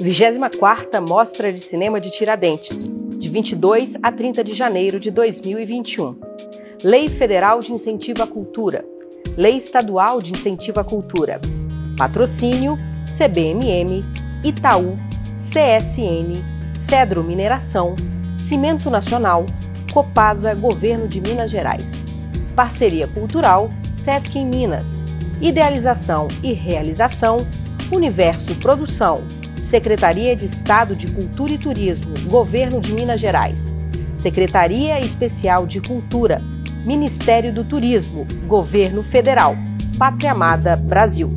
24ª Mostra de Cinema de Tiradentes, de 22 a 30 de janeiro de 2021. Lei Federal de Incentivo à Cultura. Lei Estadual de Incentivo à Cultura. Patrocínio CBMM, Itaú, CSN, Cedro Mineração, Cimento Nacional, Copasa Governo de Minas Gerais. Parceria Cultural Sesc em Minas. Idealização e realização Universo Produção Secretaria de Estado de Cultura e Turismo, Governo de Minas Gerais. Secretaria Especial de Cultura, Ministério do Turismo, Governo Federal. Pátria Amada, Brasil.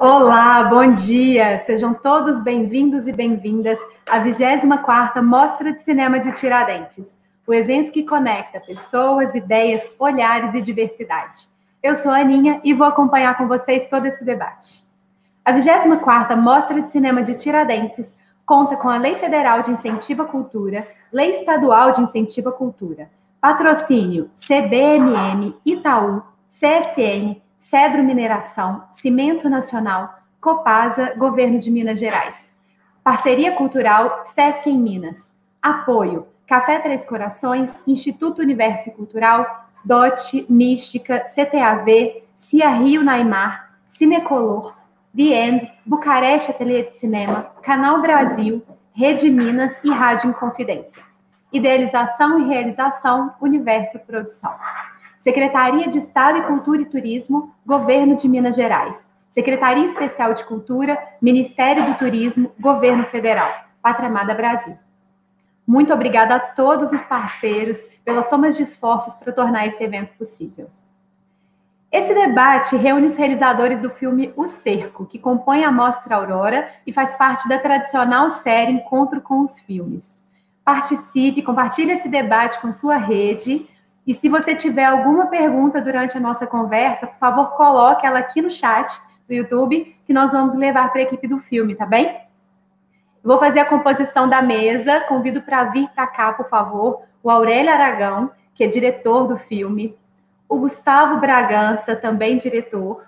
Olá, bom dia! Sejam todos bem-vindos e bem-vindas à 24ª Mostra de Cinema de Tiradentes, o evento que conecta pessoas, ideias, olhares e diversidade. Eu sou a Aninha e vou acompanhar com vocês todo esse debate. A 24ª Mostra de Cinema de Tiradentes conta com a Lei Federal de Incentivo à Cultura, Lei Estadual de Incentivo à Cultura, patrocínio CBMM, Itaú, CSN, Cedro Mineração, Cimento Nacional, Copasa, Governo de Minas Gerais. Parceria Cultural Sesc em Minas. Apoio Café Três Corações, Instituto Universo Cultural, DOT, Mística, CTAV, Cia Rio Naimar, Cinecolor, The End, Bucareste Ateliê de Cinema, Canal Brasil, Rede Minas e Rádio Inconfidência. Idealização e realização, Universo Produção. Secretaria de Estado e Cultura e Turismo, Governo de Minas Gerais. Secretaria Especial de Cultura, Ministério do Turismo, Governo Federal. Pátria Amada Brasil. Muito obrigada a todos os parceiros pelas somas de esforços para tornar esse evento possível. Esse debate reúne os realizadores do filme O Cerco, que compõe a Mostra Aurora e faz parte da tradicional série Encontro com os Filmes. Participe, compartilhe esse debate com sua rede e se você tiver alguma pergunta durante a nossa conversa, por favor, coloque ela aqui no chat do YouTube, que nós vamos levar para a equipe do filme, tá bem? Vou fazer a composição da mesa. Convido para vir para cá, por favor, o Aurélio Aragão, que é diretor do filme, o Gustavo Bragança, também diretor,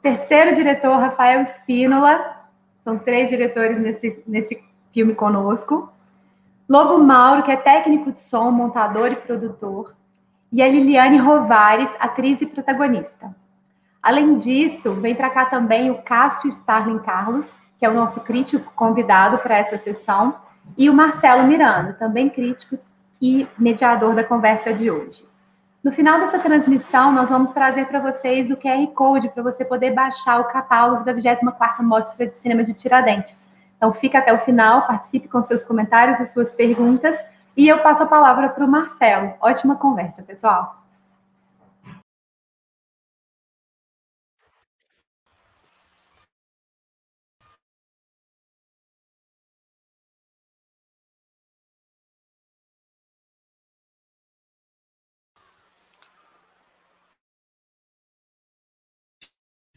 terceiro diretor, Rafael Espínola, são três diretores nesse, nesse filme conosco, Lobo Mauro, que é técnico de som, montador e produtor, e a Liliane Rovares, atriz e protagonista. Além disso, vem para cá também o Cássio Starling Carlos, que é o nosso crítico convidado para essa sessão, e o Marcelo Miranda, também crítico e mediador da conversa de hoje. No final dessa transmissão, nós vamos trazer para vocês o QR Code para você poder baixar o catálogo da 24ª Mostra de Cinema de Tiradentes. Então, fica até o final, participe com seus comentários e suas perguntas, e eu passo a palavra para o Marcelo. Ótima conversa, pessoal.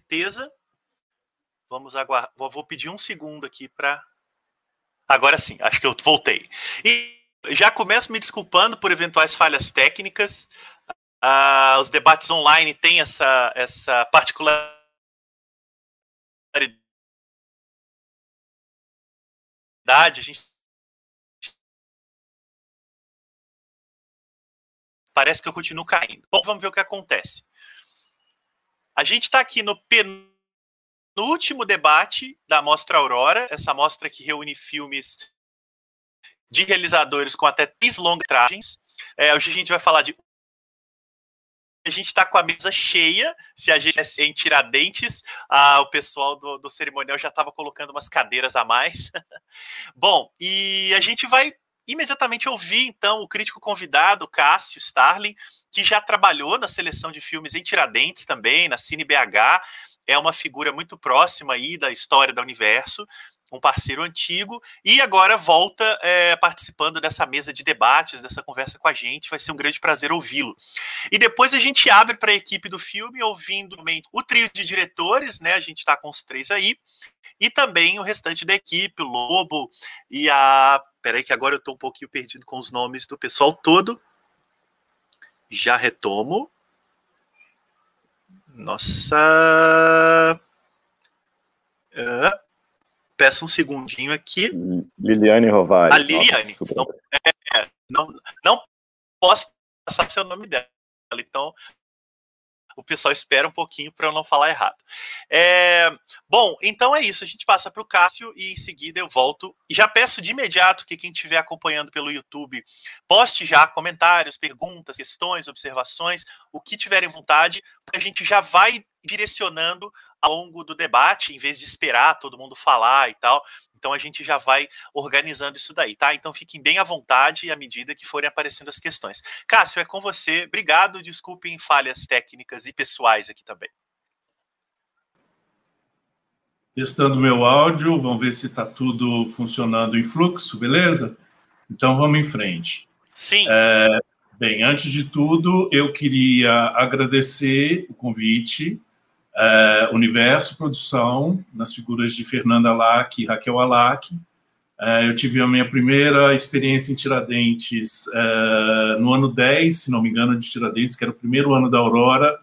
Certeza. Vamos aguardar. Vou pedir um segundo aqui para. Agora sim, acho que eu voltei. E já começo me desculpando por eventuais falhas técnicas. Ah, os debates online têm essa, essa particularidade. A gente parece que eu continuo caindo. Bom, vamos ver o que acontece. A gente está aqui no penúltimo debate da Mostra Aurora, essa mostra que reúne filmes de realizadores com até três longas-metragens. É, hoje a gente vai falar de a gente está com a mesa cheia. Se a gente é em Tiradentes, ah, o pessoal do, do cerimonial já estava colocando umas cadeiras a mais. Bom, e a gente vai imediatamente ouvir então o crítico convidado, Cássio Starling, que já trabalhou na seleção de filmes em Tiradentes também, na Cine BH, é uma figura muito próxima aí da história do universo, um parceiro antigo, e agora volta é, participando dessa mesa de debates, dessa conversa com a gente. Vai ser um grande prazer ouvi-lo. E depois a gente abre para a equipe do filme, ouvindo o trio de diretores, né? A gente está com os três aí, e também o restante da equipe, o Lobo e a. Peraí, que agora eu estou um pouquinho perdido com os nomes do pessoal todo. Já retomo. nossa. Uh, peço um segundinho aqui. Liliane Rovai. A Liliane. Não, é, não, não posso passar seu nome dela. Então, o pessoal espera um pouquinho para eu não falar errado. É, bom, então é isso. A gente passa para o Cássio e em seguida eu volto. Já peço de imediato que quem estiver acompanhando pelo YouTube poste já comentários, perguntas, questões, observações, o que tiverem vontade, porque a gente já vai direcionando ao longo do debate, em vez de esperar todo mundo falar e tal. Então a gente já vai organizando isso daí, tá? Então fiquem bem à vontade à medida que forem aparecendo as questões. Cássio, é com você. Obrigado, desculpem falhas técnicas e pessoais aqui também. Testando meu áudio, vamos ver se está tudo funcionando em fluxo, beleza? Então vamos em frente. Sim. É, bem, antes de tudo, eu queria agradecer o convite é, Universo Produção, nas figuras de Fernanda Lack e Raquel Alac. É, eu tive a minha primeira experiência em Tiradentes é, no ano 10, se não me engano, de Tiradentes, que era o primeiro ano da Aurora,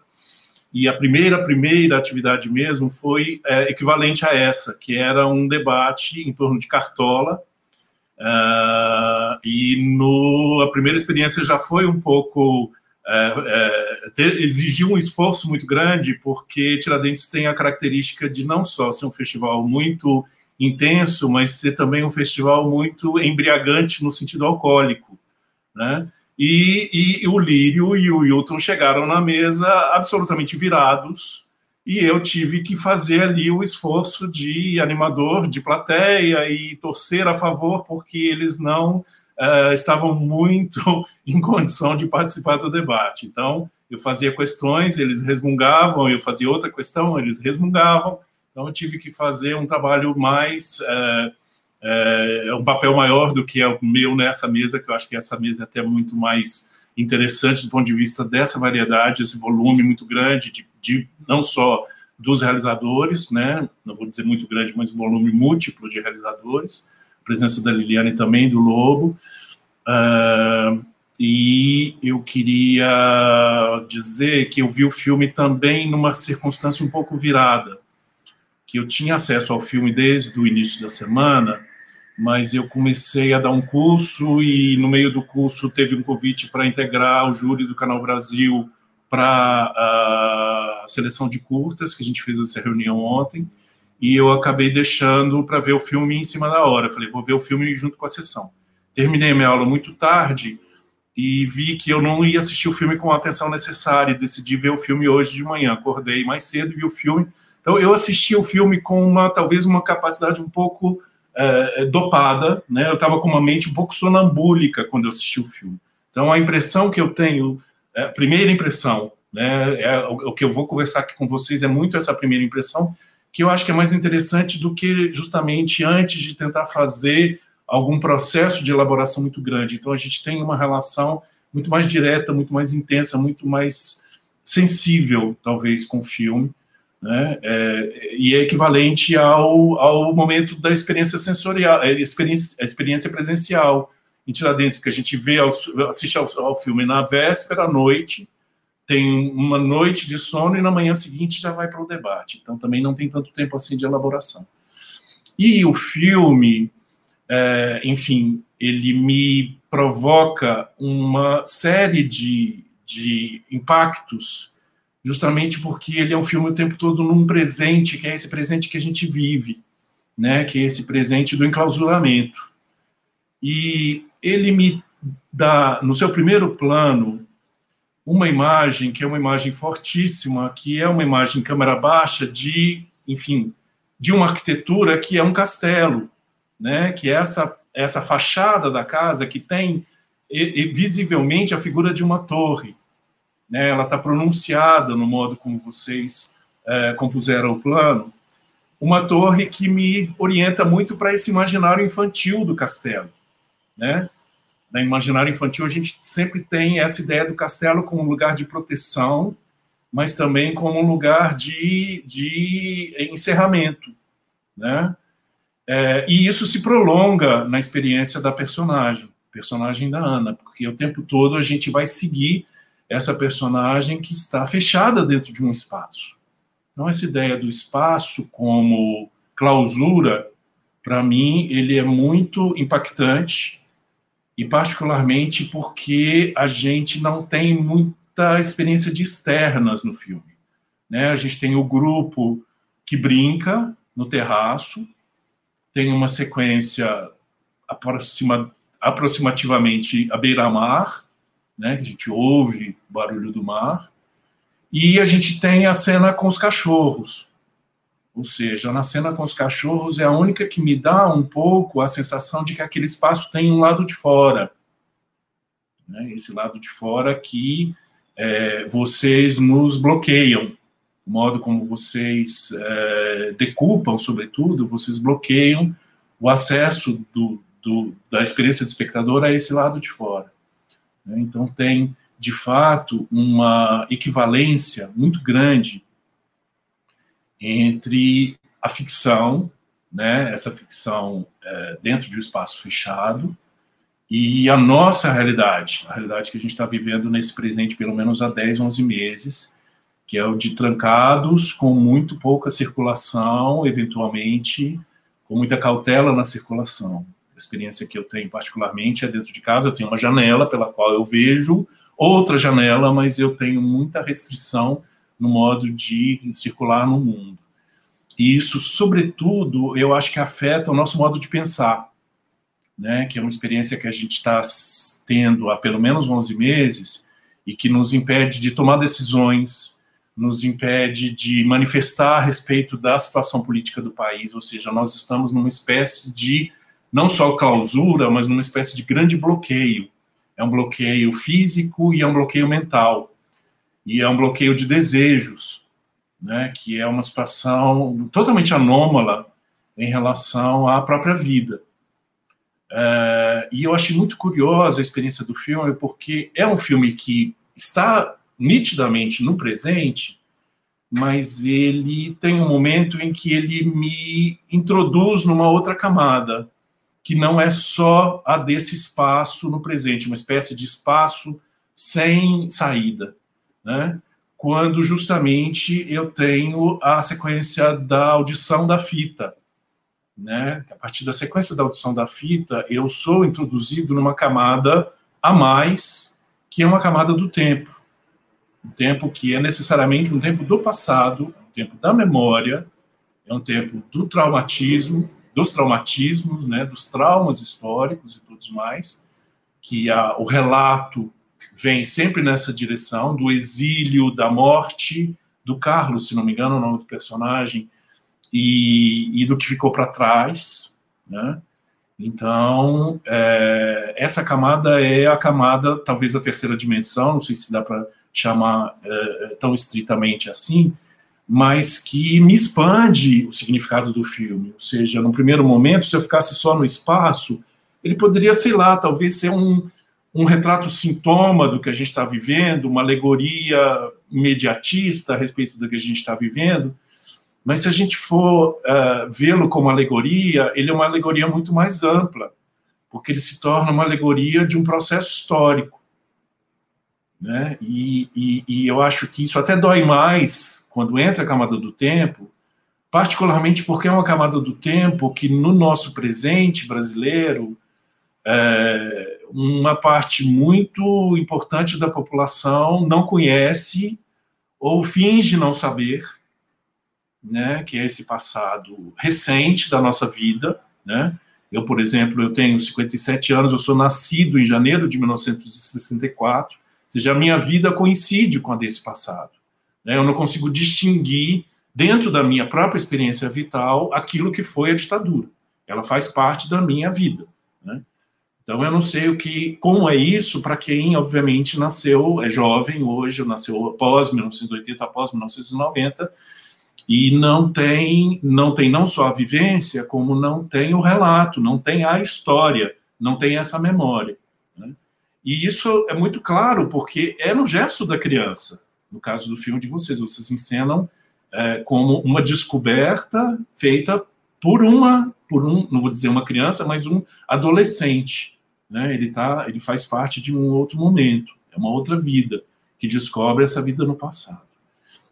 e a primeira, primeira atividade mesmo foi equivalente a essa, que era um debate em torno de Cartola, e no, a primeira experiência já foi um pouco é, é, exigiu um esforço muito grande, porque Tiradentes tem a característica de não só ser um festival muito intenso, mas ser também um festival muito embriagante no sentido alcoólico, né? E, e o Lírio e o Hilton chegaram na mesa absolutamente virados, e eu tive que fazer ali o esforço de animador, de plateia e torcer a favor, porque eles não uh, estavam muito em condição de participar do debate. Então, eu fazia questões, eles resmungavam, eu fazia outra questão, eles resmungavam. Então, eu tive que fazer um trabalho mais. Uh, uh, um papel maior do que é o meu nessa mesa, que eu acho que essa mesa é até muito mais interessante do ponto de vista dessa variedade, esse volume muito grande, de, de não só dos realizadores, né? Não vou dizer muito grande, mas um volume múltiplo de realizadores, presença da Liliane também, do Lobo. Uh, e eu queria dizer que eu vi o filme também numa circunstância um pouco virada, que eu tinha acesso ao filme desde o início da semana, mas eu comecei a dar um curso e no meio do curso teve um convite para integrar o júri do Canal Brasil para a seleção de curtas, que a gente fez essa reunião ontem, e eu acabei deixando para ver o filme em cima da hora. falei, vou ver o filme junto com a sessão. Terminei minha aula muito tarde e vi que eu não ia assistir o filme com a atenção necessária. Decidi ver o filme hoje de manhã. Acordei mais cedo e vi o filme. Então, eu assisti o filme com uma talvez uma capacidade um pouco é, dopada, né? Eu estava com uma mente um pouco sonambúlica quando eu assisti o filme. Então, a impressão que eu tenho, é, a primeira impressão, né, é, o, o que eu vou conversar aqui com vocês é muito essa primeira impressão, que eu acho que é mais interessante do que justamente antes de tentar fazer algum processo de elaboração muito grande. Então, a gente tem uma relação muito mais direta, muito mais intensa, muito mais sensível, talvez, com o filme, né? É, e é equivalente ao, ao momento da experiência sensorial, a é, experiência, a experiência presencial em Tiradentes, porque a gente vê, assiste ao, ao filme na véspera, à noite, tem uma noite de sono e na manhã seguinte já vai para o debate. Então também não tem tanto tempo assim de elaboração. E o filme, é, enfim, ele me provoca uma série de, de impactos, justamente porque ele é um filme o tempo todo num presente, que é esse presente que a gente vive, né? Que é esse presente do enclausuramento. E ele me dá, no seu primeiro plano, uma imagem que é uma imagem fortíssima, que é uma imagem câmera baixa de, enfim, de uma arquitetura que é um castelo, né? Que é essa essa fachada da casa que tem e, e, visivelmente a figura de uma torre, né? Ela está pronunciada no modo como vocês é, compuseram o plano, uma torre que me orienta muito para esse imaginário infantil do castelo, né? Na imaginário infantil, a gente sempre tem essa ideia do castelo como um lugar de proteção, mas também como um lugar de, de encerramento, né? É, e isso se prolonga na experiência da personagem, personagem da Ana, porque o tempo todo a gente vai seguir essa personagem que está fechada dentro de um espaço. Então, essa ideia do espaço como clausura, para mim, ele é muito impactante, e particularmente porque a gente não tem muita experiência de externas no filme. Né? A gente tem o grupo que brinca no terraço, tem uma sequência aproxima, aproximativamente à beira-mar, né? a gente ouve o barulho do mar, e a gente tem a cena com os cachorros. Ou seja, na cena com os cachorros é a única que me dá um pouco a sensação de que aquele espaço tem um lado de fora. Né? Esse lado de fora que é, vocês nos bloqueiam. O modo como vocês é, decupam, sobretudo, vocês bloqueiam o acesso do, do, da experiência do espectador a esse lado de fora. Né? Então, tem, de fato, uma equivalência muito grande entre a ficção, né, essa ficção é, dentro de um espaço fechado, e a nossa realidade, a realidade que a gente está vivendo nesse presente pelo menos há 10, 11 meses, que é o de trancados com muito pouca circulação, eventualmente com muita cautela na circulação. A experiência que eu tenho particularmente é dentro de casa, eu tenho uma janela pela qual eu vejo outra janela, mas eu tenho muita restrição no modo de circular no mundo. E isso, sobretudo, eu acho que afeta o nosso modo de pensar, né? que é uma experiência que a gente está tendo há pelo menos 11 meses e que nos impede de tomar decisões, nos impede de manifestar a respeito da situação política do país, ou seja, nós estamos numa espécie de, não só clausura, mas numa espécie de grande bloqueio. É um bloqueio físico e é um bloqueio mental e é um bloqueio de desejos, né, que é uma situação totalmente anômala em relação à própria vida. É, e eu achei muito curiosa a experiência do filme, porque é um filme que está nitidamente no presente, mas ele tem um momento em que ele me introduz numa outra camada, que não é só a desse espaço no presente, uma espécie de espaço sem saída né? quando justamente eu tenho a sequência da audição da fita. Né? A partir da sequência da audição da fita, eu sou introduzido numa camada a mais, que é uma camada do tempo. Um tempo que é necessariamente um tempo do passado, um tempo da memória, é um tempo do traumatismo, dos traumatismos, né, dos traumas históricos e todos mais, que a, o relato vem sempre nessa direção do exílio, da morte do Carlos, se não me engano, o nome do personagem, e, e do que ficou para trás, né? Então, é, essa camada é a camada, talvez a terceira dimensão, não sei se dá para chamar é, tão estritamente assim, mas que me expande o significado do filme. Ou seja, no primeiro momento, se eu ficasse só no espaço, ele poderia, sei lá, talvez ser um, um retrato sintoma do que a gente está vivendo, uma alegoria imediatista a respeito do que a gente está vivendo. Mas se a gente for uh, vê-lo como alegoria, ele é uma alegoria muito mais ampla, porque ele se torna uma alegoria de um processo histórico. Né? E, e, e eu acho que isso até dói mais quando entra a camada do tempo, particularmente porque é uma camada do tempo que no nosso presente brasileiro é, uma parte muito importante da população não conhece ou finge não saber, né, que é esse passado recente da nossa vida, né? Eu, por exemplo, eu tenho 57 anos, eu sou nascido em janeiro de 1964, ou seja, a minha vida coincide com a desse passado. Né? Eu não consigo distinguir, dentro da minha própria experiência vital, aquilo que foi a ditadura. Ela faz parte da minha vida. Então eu não sei o que, como é isso para quem obviamente nasceu é jovem hoje, nasceu após 1980, após 1990 e não tem não tem não só a vivência como não tem o relato, não tem a história, não tem essa memória. Né? E isso é muito claro porque é no gesto da criança. No caso do filme de vocês, vocês encenam é, como uma descoberta feita por uma, por um, não vou dizer uma criança, mas um adolescente né? Ele tá, ele faz parte de um outro momento, é uma outra vida que descobre essa vida no passado.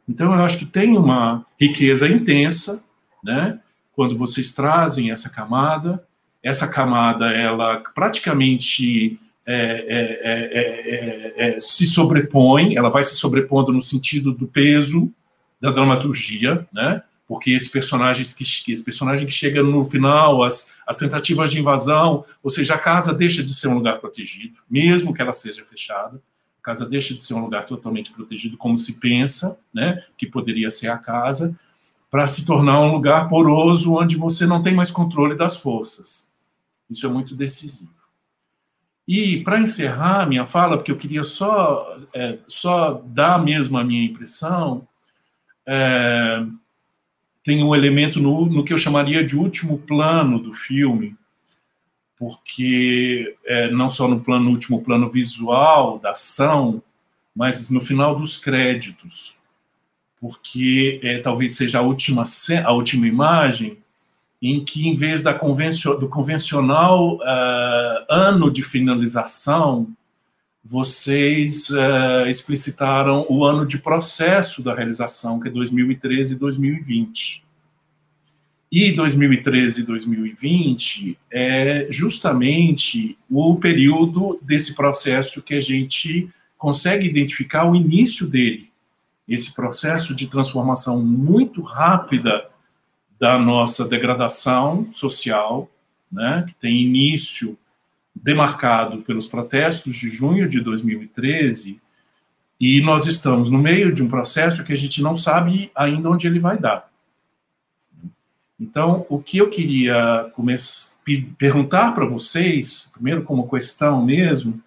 Então, eu acho que tem uma riqueza intensa, né? Quando vocês trazem essa camada, essa camada, ela praticamente é, é, é, se sobrepõe, ela vai se sobrepondo no sentido do peso da dramaturgia, né? Porque esse personagem que, esse personagem que chega no final, as, as tentativas de invasão, ou seja, a casa deixa de ser um lugar protegido, mesmo que ela seja fechada, a casa deixa de ser um lugar totalmente protegido, como se pensa, né? Que poderia ser a casa, para se tornar um lugar poroso onde você não tem mais controle das forças. Isso é muito decisivo. E para encerrar minha fala, porque eu queria só, é, só dar mesmo a minha impressão, é, tem um elemento no, no, que eu chamaria de último plano do filme, porque é, não só no plano no último plano visual da ação, mas no final dos créditos. Porque é, talvez seja a última, a última imagem, em que, em vez da convencio, do convencional uh, ano de finalização, vocês uh, explicitaram o ano de processo da realização, que é 2013 e 2020. E 2013 e 2020 é justamente o período desse processo que a gente consegue identificar o início dele esse processo de transformação muito rápida da nossa degradação social, né, que tem início demarcado pelos protestos de junho de 2013, e nós estamos no meio de um processo que a gente não sabe ainda onde ele vai dar. Então, o que eu queria perguntar para vocês, primeiro como questão mesmo,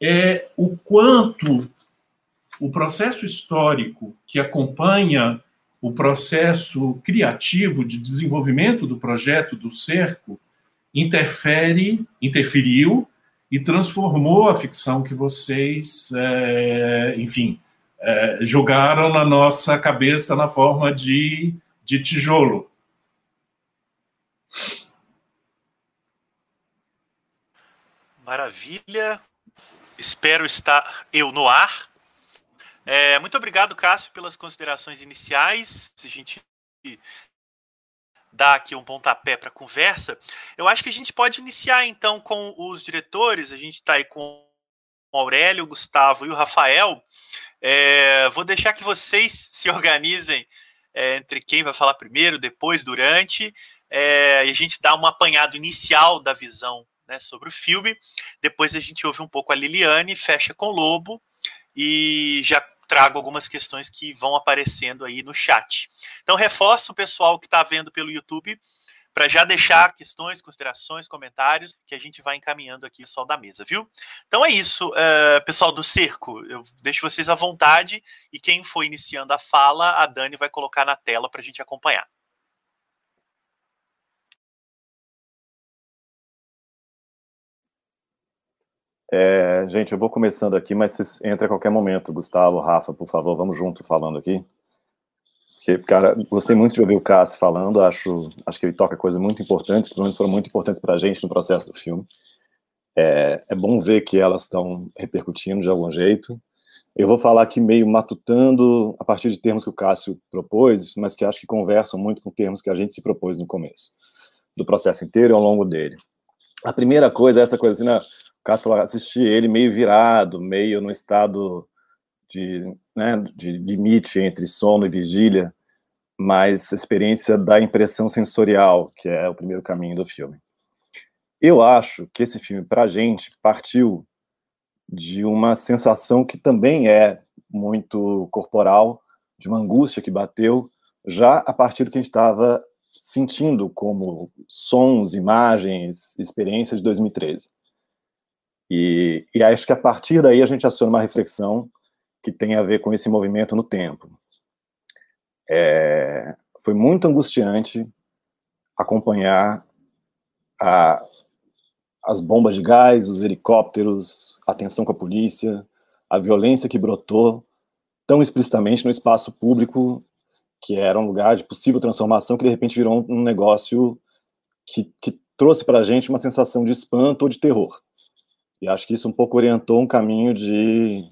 é o quanto o processo histórico que acompanha o processo criativo de desenvolvimento do projeto do cerco interfere, interferiu e transformou a ficção que vocês, é, enfim, é, jogaram na nossa cabeça na forma de, de tijolo. Maravilha. Espero estar eu no ar é, muito obrigado, Cássio, pelas considerações iniciais. A gente dá aqui um pontapé para a conversa, eu acho que a gente pode iniciar então com os diretores. A gente está aí com o Aurélio, o Gustavo e o Rafael. É, vou deixar que vocês se organizem é, entre quem vai falar primeiro, depois, durante, é, e a gente dá um apanhado inicial da visão né, sobre o filme. Depois a gente ouve um pouco a Liliane, fecha com o Lobo e já trago algumas questões que vão aparecendo aí no chat. Então, reforço o pessoal que está vendo pelo YouTube para já deixar questões, considerações, comentários, que a gente vai encaminhando aqui só da mesa, viu? Então é isso, uh, pessoal do Cerco. Eu deixo vocês à vontade e quem for iniciando a fala, a Dani vai colocar na tela para a gente acompanhar. É, gente, eu vou começando aqui, mas vocês entrem a qualquer momento. Gustavo, Rafa, por favor, vamos junto falando aqui. Porque, cara, gostei muito de ouvir o Cássio falando, acho, acho que ele toca coisas muito importantes, que pelo menos foram muito importantes para a gente no processo do filme. É, é bom ver que elas estão repercutindo de algum jeito. Eu vou falar aqui meio matutando a partir de termos que o Cássio propôs, mas que acho que conversam muito com termos que a gente se propôs no começo, do processo inteiro e ao longo dele. A primeira coisa é essa coisa assim, né? Caso falou, assisti ele meio virado, meio no estado de, né, de limite entre sono e vigília, mas a experiência da impressão sensorial, que é o primeiro caminho do filme. Eu acho que esse filme, para a gente, partiu de uma sensação que também é muito corporal, de uma angústia que bateu, já a partir do que a gente estava sentindo como sons, imagens, experiências de 2013. E, e acho que a partir daí a gente aciona uma reflexão que tem a ver com esse movimento no tempo. É, foi muito angustiante acompanhar a, as bombas de gás, os helicópteros, a tensão com a polícia, a violência que brotou tão explicitamente no espaço público, que era um lugar de possível transformação, que de repente virou um negócio que, que trouxe para a gente uma sensação de espanto ou de terror. E acho que isso um pouco orientou um caminho de,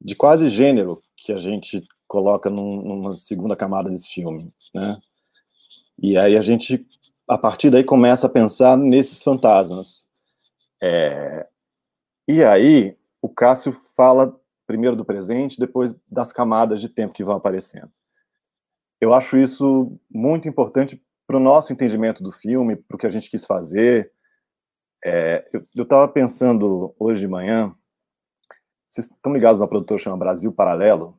de quase gênero que a gente coloca num, numa segunda camada desse filme, né? E aí a gente, a partir daí, começa a pensar nesses fantasmas. É, e aí o Cássio fala primeiro do presente, depois das camadas de tempo que vão aparecendo. Eu acho isso muito importante para o nosso entendimento do filme, para o que a gente quis fazer. É, eu estava pensando hoje de manhã, vocês estão ligados a uma produtora chamada Brasil Paralelo,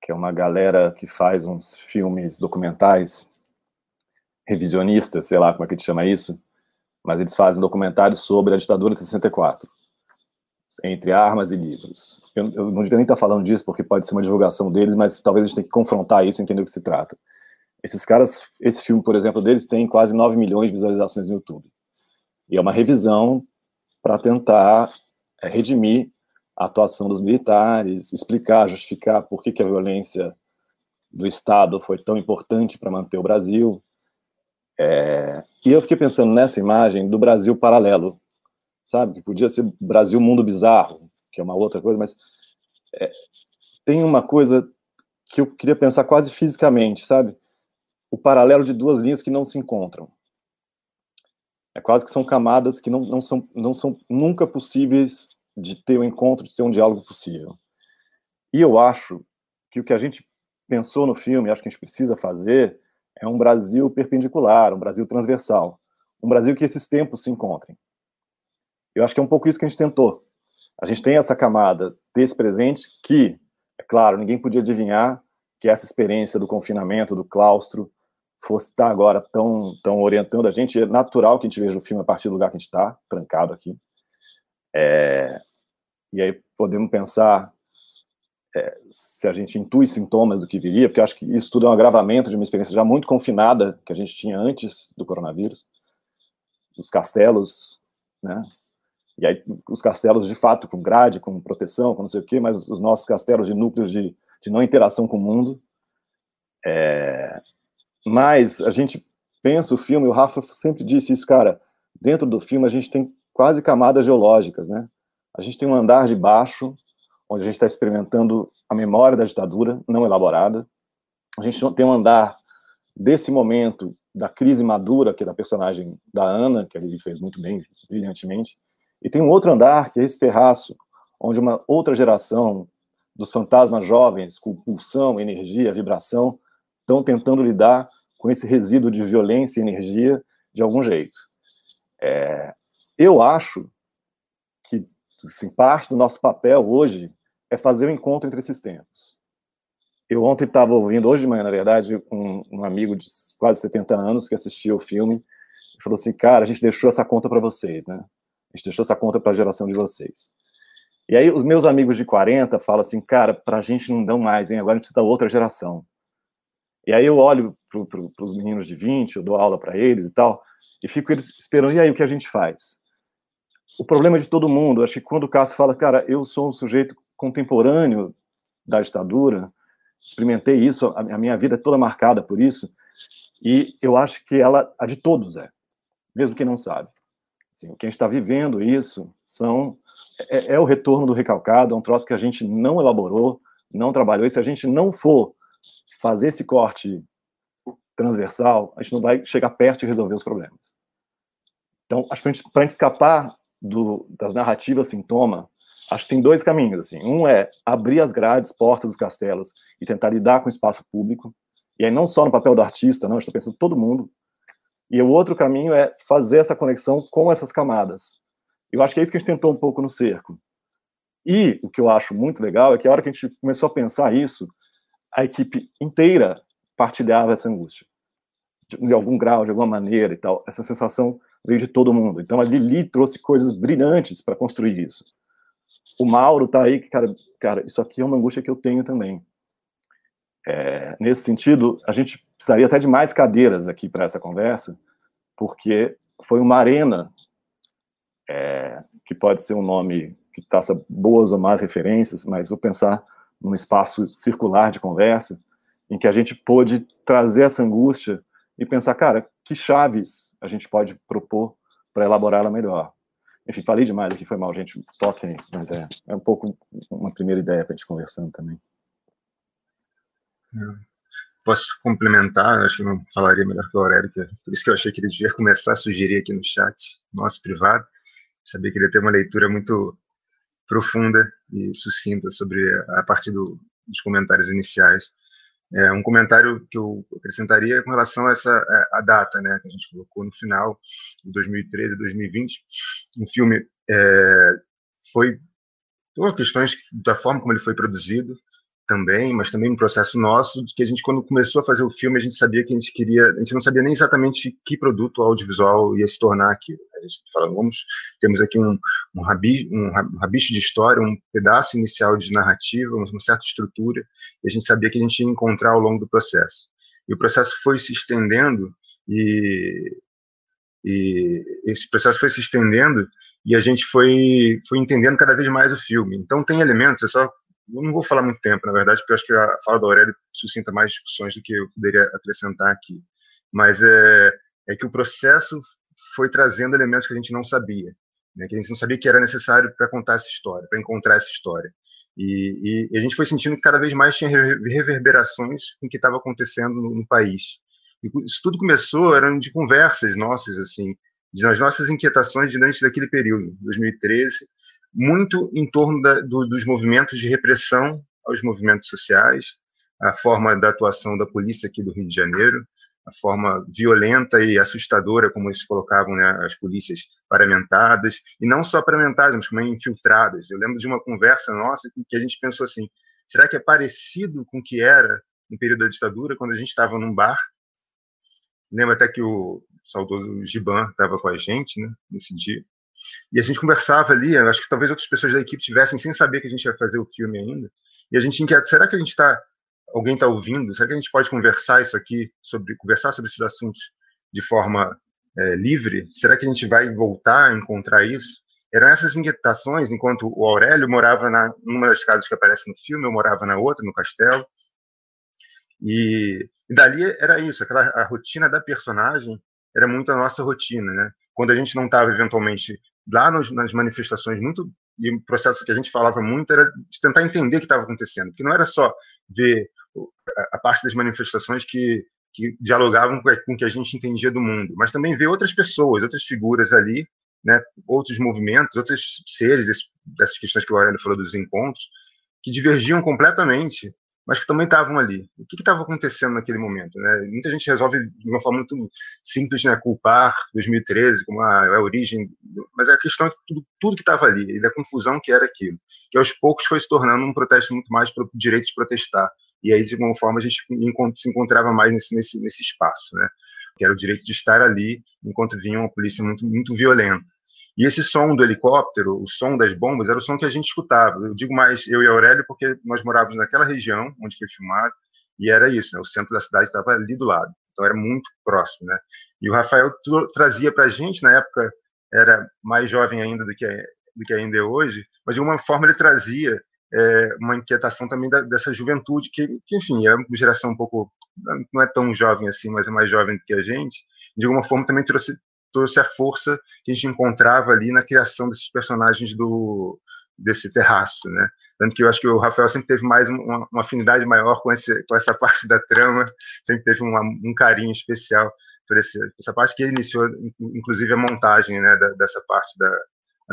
que é uma galera que faz uns filmes documentais, revisionistas, sei lá como é que a gente chama isso, mas eles fazem documentários sobre a ditadura de 64, entre armas e livros. Eu, eu não devia nem estar falando disso, porque pode ser uma divulgação deles, mas talvez a gente tenha que confrontar isso e entender o que se trata. Esses caras, esse filme, por exemplo, deles tem quase 9 milhões de visualizações no YouTube. E é uma revisão para tentar é, redimir a atuação dos militares, explicar, justificar por que, que a violência do Estado foi tão importante para manter o Brasil. É, e eu fiquei pensando nessa imagem do Brasil paralelo, sabe? Que podia ser Brasil Mundo Bizarro, que é uma outra coisa, mas é, tem uma coisa que eu queria pensar quase fisicamente, sabe? O paralelo de duas linhas que não se encontram. É quase que são camadas que não, não, são, não são nunca possíveis de ter um encontro, de ter um diálogo possível. E eu acho que o que a gente pensou no filme, acho que a gente precisa fazer, é um Brasil perpendicular, um Brasil transversal, um Brasil que esses tempos se encontrem. Eu acho que é um pouco isso que a gente tentou. A gente tem essa camada desse presente que, é claro, ninguém podia adivinhar que essa experiência do confinamento, do claustro, fosse estar agora tão, tão orientando a gente. É natural que a gente veja o filme a partir do lugar que a gente está, trancado aqui. É, e aí podemos pensar é, se a gente intui sintomas do que viria, porque acho que isso tudo é um agravamento de uma experiência já muito confinada que a gente tinha antes do coronavírus, os castelos, né? E aí os castelos de fato com grade, com proteção, com não sei o quê, mas os nossos castelos de núcleos de, de não interação com o mundo. É, mas a gente pensa o filme, o Rafa sempre disse isso, cara, dentro do filme a gente tem quase camadas geológicas, né? A gente tem um andar de baixo, onde a gente está experimentando a memória da ditadura não elaborada. A gente tem um andar desse momento da crise madura, que é da personagem da Ana, que ele fez muito bem, brilhantemente. E tem um outro andar, que é esse terraço, onde uma outra geração dos fantasmas jovens, com pulsão, energia, vibração, estão tentando lidar com esse resíduo de violência e energia de algum jeito. É, eu acho que assim, parte do nosso papel hoje é fazer o um encontro entre esses tempos. Eu ontem estava ouvindo, hoje de manhã, na verdade, um, um, amigo de quase 70 anos que assistiu o filme e falou assim: Cara, a gente deixou essa conta para vocês, né? A gente deixou essa conta para a geração de vocês. E aí, os meus amigos de 40 falam assim: Cara, para a gente não dão mais, hein? Agora a gente precisa da outra geração. E aí eu olho para pro, os meninos de 20, eu dou aula para eles e tal, e fico eles esperando, e aí o que a gente faz? O problema de todo mundo, acho que quando o Cássio fala, cara, eu sou um sujeito contemporâneo da ditadura, experimentei isso, a, minha vida é toda marcada por isso, e eu acho que ela, a de todos é, mesmo quem não sabe. Assim, está vivendo isso são é, é, o retorno do recalcado, é um troço que a gente não elaborou, não trabalhou, e se a gente não for fazer esse corte transversal, a gente não vai chegar perto de resolver os problemas. Então, acho que para a gente, escapar do, das narrativas sintoma, acho que tem dois caminhos. Assim. Um é abrir as grades, portas dos castelos e tentar lidar com o espaço público. E aí não só no papel do artista, não, estou pensando todo mundo. E o outro caminho é fazer essa conexão com essas camadas. Eu acho que é isso que a gente tentou um pouco no cerco. E o que eu acho muito legal é que a hora que a gente começou a pensar isso, a equipe inteira partilhava essa angústia, de, algum grau, de alguma maneira e tal. Essa sensação veio de todo mundo. Então a Lili trouxe coisas brilhantes para construir isso. O Mauro tá aí, que cara, cara, isso aqui é uma angústia que eu tenho também. É, nesse sentido, a gente precisaria até de mais cadeiras aqui para essa conversa, porque foi uma arena é, que pode ser um nome que traça boas ou más referências, mas vou pensar num espaço circular de conversa, em que a gente pôde trazer essa angústia e pensar, cara, que chaves a gente pode propor para elaborá-la melhor. enfim, falei demais aqui, foi mal, gente, toquem, mas é, é um pouco uma primeira ideia para a gente conversando também. Posso complementar, acho que não falaria melhor que o Aurélio, é por isso que eu achei que ele devia começar a sugerir aqui no chat nosso privado, sabia que ele ia ter uma leitura muito profunda e sucinta sobre a partir do, dos comentários iniciais. É, um comentário que eu acrescentaria com relação a essa a, data, né, que a gente colocou no final de 2013, 2020. Um filme é, foi por questões da forma como ele foi produzido, também, mas também um processo nosso de que a gente quando começou a fazer o filme a gente sabia que a gente queria, a gente não sabia nem exatamente que produto audiovisual ia se tornar aquilo. A gente falou, vamos, temos aqui um um, rabi, um rabicho de história, um pedaço inicial de narrativa, uma certa estrutura, e a gente sabia que a gente ia encontrar ao longo do processo. E o processo foi se estendendo e e esse processo foi se estendendo e a gente foi foi entendendo cada vez mais o filme. Então tem elementos, é só eu não vou falar muito tempo, na verdade, porque acho que a fala do Aurélio suscita mais discussões do que eu poderia acrescentar aqui. Mas é, é que o processo foi trazendo elementos que a gente não sabia, né, que a gente não sabia que era necessário para contar essa história, para encontrar essa história. E, e, a gente foi sentindo que cada vez mais tinha reverberações com o que estava acontecendo no, no, país. E isso tudo começou, eram de conversas nossas, assim, de as nossas inquietações diante daquele período, 2013, muito em torno da, do, dos movimentos de repressão aos movimentos sociais, a forma da atuação da polícia aqui do Rio de Janeiro, a forma violenta e assustadora como eles colocavam né, as polícias paramentadas, e não só paramentadas, mas também infiltradas. Eu lembro de uma conversa nossa que a gente pensou assim, será que é parecido com o que era no período da ditadura, quando a gente estava num bar? Lembro até que o saudoso Giban estava com a gente né, nesse dia. E a gente conversava ali, acho que talvez outras pessoas da equipe tivessem sem saber que a gente ia fazer o filme ainda. E a gente inquieta, será que a gente está, alguém está ouvindo? Será que a gente pode conversar isso aqui, sobre conversar sobre esses assuntos de forma é, livre? Será que a gente vai voltar a encontrar isso? Eram essas inquietações, enquanto o Aurélio morava na numa das casas que aparece no filme, eu morava na outra, no castelo. E, e dali era isso, aquela a rotina da personagem era muito a nossa rotina, né? Quando a gente não estava eventualmente lá nos, nas manifestações, muito e o processo que a gente falava muito era de tentar entender o que estava acontecendo, porque não era só ver a, parte das manifestações que, que dialogavam com o que a gente entendia do mundo, mas também ver outras pessoas, outras figuras ali, né, outros movimentos, outros seres dessas questões que o Aurélio falou dos encontros, que divergiam completamente mas que também estavam ali. O que estava acontecendo naquele momento? Né? Muita gente resolve de uma forma muito simples, né, culpar 2013 como a, a origem, mas a questão é tudo, tudo que estava ali e da confusão que era aquilo, que aos poucos foi se tornando um protesto muito mais pelo direito de protestar. E aí, de alguma forma, a gente se encontrava mais nesse, nesse, nesse espaço, né? que era o direito de estar ali enquanto vinha uma polícia muito, muito violenta. E esse som do helicóptero, o som das bombas, era o som que a gente escutava. Eu digo mais eu e Aurélio porque nós morávamos naquela região onde foi filmado, e era isso, né? o centro da cidade estava ali do lado, então era muito próximo. Né? E o Rafael trazia para a gente, na época era mais jovem ainda do que, do que ainda é hoje, mas de alguma forma ele trazia é, uma inquietação também da, dessa juventude, que, que, enfim, é uma geração um pouco, não é tão jovem assim, mas é mais jovem do que a gente, de alguma forma também trouxe trouxe a força que a gente encontrava ali na criação desses personagens do desse terraço, né? Tanto que eu acho que o Rafael sempre teve mais uma, uma afinidade maior com, esse, com essa parte da trama, sempre teve uma, um carinho especial por esse, essa parte que ele iniciou, inclusive a montagem né, da, dessa parte da,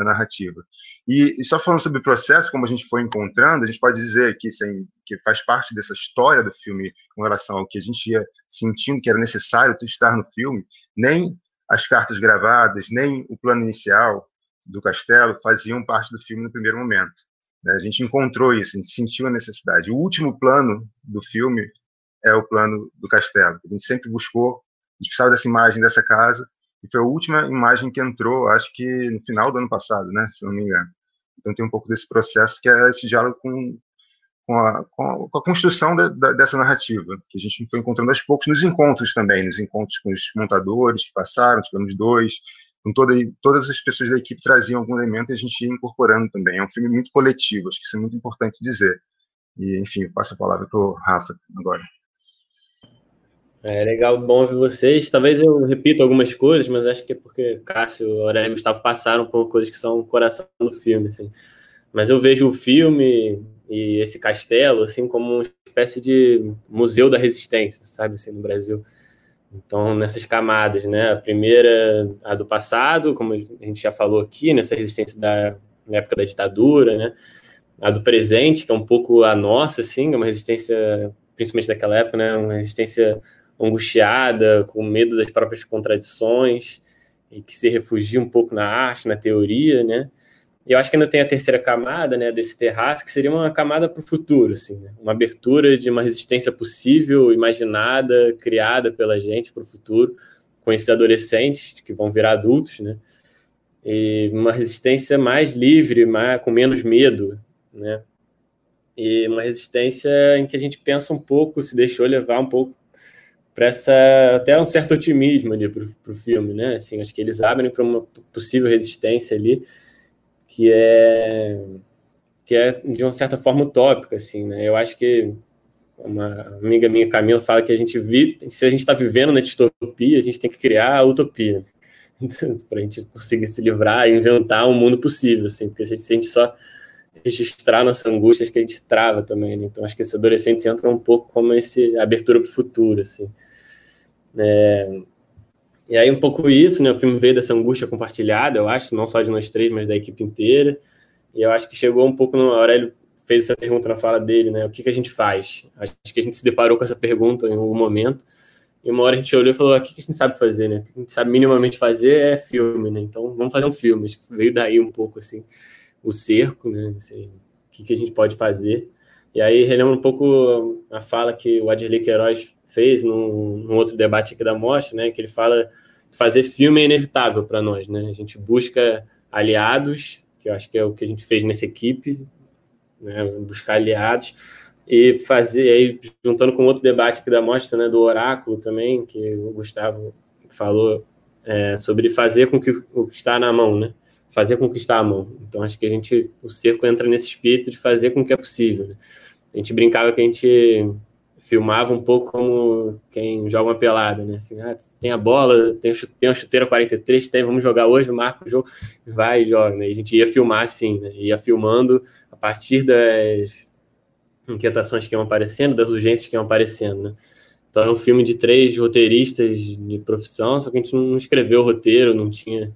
narrativa. E, e, só falando sobre o processo, como a gente foi encontrando, a gente pode dizer que, assim, que faz parte dessa história do filme com relação ao que a gente ia sentindo que era necessário estar no filme, nem as cartas gravadas, nem o plano inicial do castelo faziam parte do filme no primeiro momento. Né? A gente encontrou isso, a gente sentiu a necessidade. O último plano do filme é o plano do castelo. A gente sempre buscou, a gente precisava dessa imagem dessa casa, e foi a última imagem que entrou, acho que no final do ano passado, né, se não me engano. Então tem um pouco desse processo que é esse diálogo com com a, com a, construção da, da, dessa narrativa, que a gente foi encontrando aos poucos nos encontros também, nos encontros com os montadores que passaram, tivemos dois, com toda, todas as pessoas da equipe traziam algum elemento e a gente ia incorporando também. É um filme muito coletivo, acho que isso é muito importante dizer. E, enfim, passo a palavra para o Rafa agora. É legal, bom ouvir vocês. Talvez eu repita algumas coisas, mas acho que é porque Cássio, Aurélio e Gustavo passaram por coisas que são o coração do filme, assim. Mas eu vejo o filme e esse castelo, assim, como uma espécie de museu da resistência, sabe, assim, no Brasil. Então, nessas camadas, né? A primeira, a do passado, como a gente já falou aqui, nessa resistência da época da ditadura, né? A do presente, que é um pouco a nossa, assim, é uma resistência, principalmente daquela época, né? Uma resistência angustiada, com medo das próprias contradições, e que se refugia um pouco na arte, na teoria, né? E eu acho que ainda tem a terceira camada, né, desse terraço, que seria uma camada para o futuro, assim, né? uma abertura de uma resistência possível, imaginada, criada pela gente para o futuro, com esses adolescentes que vão virar adultos, né? E uma resistência mais livre, mais, com menos medo, né? E uma resistência em que a gente pensa um pouco, se deixou levar um pouco para essa até um certo otimismo ali para o filme, né? Assim, acho que eles abrem para uma possível resistência ali que é que é de uma certa forma utópica, assim, né? Eu acho que uma amiga minha, Camila, fala que a gente vive, se a gente está vivendo na distopia, a gente tem que criar a utopia para a gente conseguir se livrar e inventar um mundo possível, assim, porque se a gente só registrar nossa angústia, acho que a gente trava também, né? Então, acho que esse adolescente entra um pouco como esse abertura para o futuro, assim. É, e aí, um pouco isso, né? O filme veio dessa angústia compartilhada, eu acho, não só de nós três, mas da equipe inteira. E eu acho que chegou um pouco no. Aurélio fez essa pergunta na fala dele, né? O que, que a gente faz? Acho que a gente se deparou com essa pergunta em algum momento. E uma hora a gente olhou e falou: ah, o que, que a gente sabe fazer, né? O que a gente sabe minimamente fazer é filme, né? Então vamos fazer um filme. Acho que veio daí um pouco, assim, o cerco, né? Assim, o que, que a gente pode fazer. E aí relembra um pouco a fala que o Adirley Queiroz fez num, num, outro debate aqui da Mostra, né, que ele fala que fazer filme é inevitável para nós, né? A gente busca aliados, que eu acho que é o que a gente fez nessa equipe, né, buscar aliados e fazer aí juntando com outro debate aqui da Mostra, né, do oráculo também, que o Gustavo falou é, sobre fazer com que o que está na mão, né? Fazer com que está à mão. Então acho que a gente o cerco entra nesse espírito de fazer com o que é possível. Né? A gente brincava que a gente filmava um pouco como quem joga uma pelada, né? Assim, ah, tem a bola, tem, uma chuteira 43, tem, vamos jogar hoje, marca o jogo, vai e joga, né? E a gente ia filmar assim, né? Ia filmando a partir das inquietações que iam aparecendo, das urgências que iam aparecendo, né? Então era um filme de três roteiristas de profissão, só que a gente não escreveu o roteiro, não tinha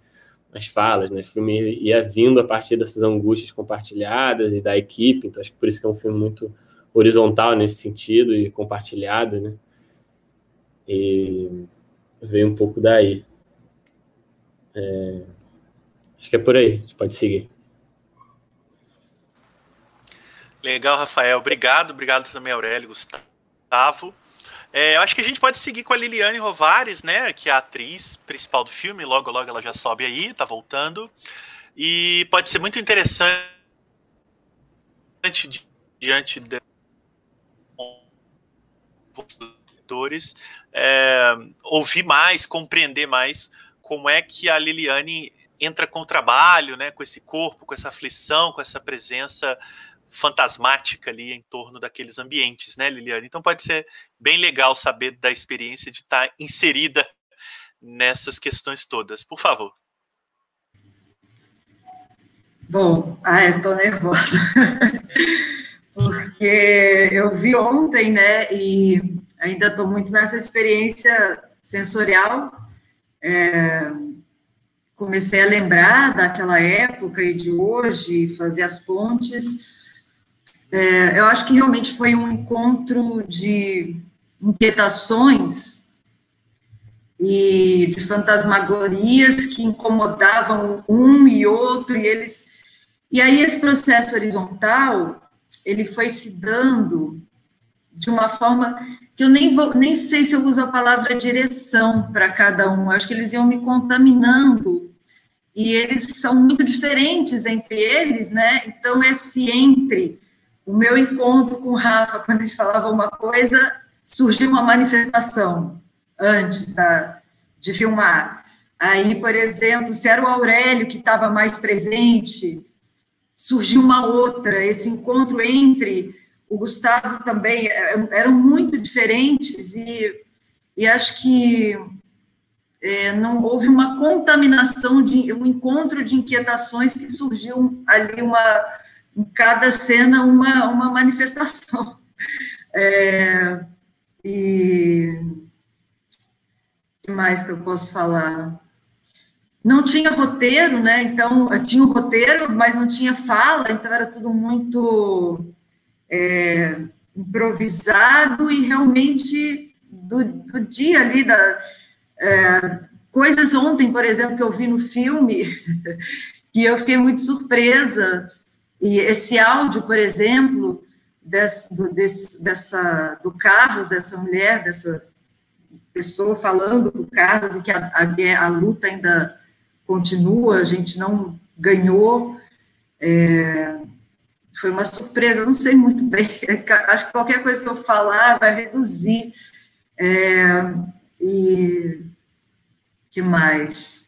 as falas, né? O filme ia vindo a partir dessas angústias compartilhadas e da equipe, então acho que por isso que é um filme muito horizontal nesse sentido e compartilhado, né? E veio um pouco daí. É... Acho que é por aí, gente pode seguir. Legal, Rafael. Obrigado, obrigado também, Aurélio, Gustavo. É, eu acho que a gente pode seguir com a Liliane Rovares, né? Que é a atriz principal do filme. Logo, logo ela já sobe aí, tá voltando. E pode ser muito interessante diante de, leitores é, ouvir mais, compreender mais como é que a Liliane entra com o trabalho, né, com esse corpo, com essa aflição, com essa presença fantasmática ali em torno daqueles ambientes, né, Liliane? Então pode ser bem legal saber da experiência de estar inserida nessas questões todas. Por favor. Bom, ah, estou nervosa. porque eu vi ontem, né, e ainda estou muito nessa experiência sensorial. É, comecei a lembrar daquela época e de hoje, fazer as pontes. É, eu acho que realmente foi um encontro de inquietações e de fantasmagorias que incomodavam um e outro, e eles. E aí, esse processo horizontal ele foi se dando de uma forma que eu nem vou, nem sei se eu uso a palavra direção para cada um. Eu acho que eles iam me contaminando e eles são muito diferentes entre eles, né? Então esse entre o meu encontro com o Rafa, quando gente falava uma coisa, surgiu uma manifestação antes da, de filmar. Aí, por exemplo, se era o Aurélio que estava mais presente, surgiu uma outra, esse encontro entre o Gustavo também, é, eram muito diferentes, e, e acho que é, não houve uma contaminação de um encontro de inquietações que surgiu ali uma em cada cena uma, uma manifestação. É, e o que mais que eu posso falar não tinha roteiro, né? Então, tinha um roteiro, mas não tinha fala, então era tudo muito é, improvisado e realmente do, do dia ali, da, é, coisas ontem, por exemplo, que eu vi no filme, e eu fiquei muito surpresa. E esse áudio, por exemplo, desse, do, desse, dessa, do Carlos, dessa mulher, dessa pessoa falando com o Carlos, e que a, a, a luta ainda continua, a gente não ganhou. É, foi uma surpresa, não sei muito bem. Acho que qualquer coisa que eu falar vai reduzir. É, e que mais?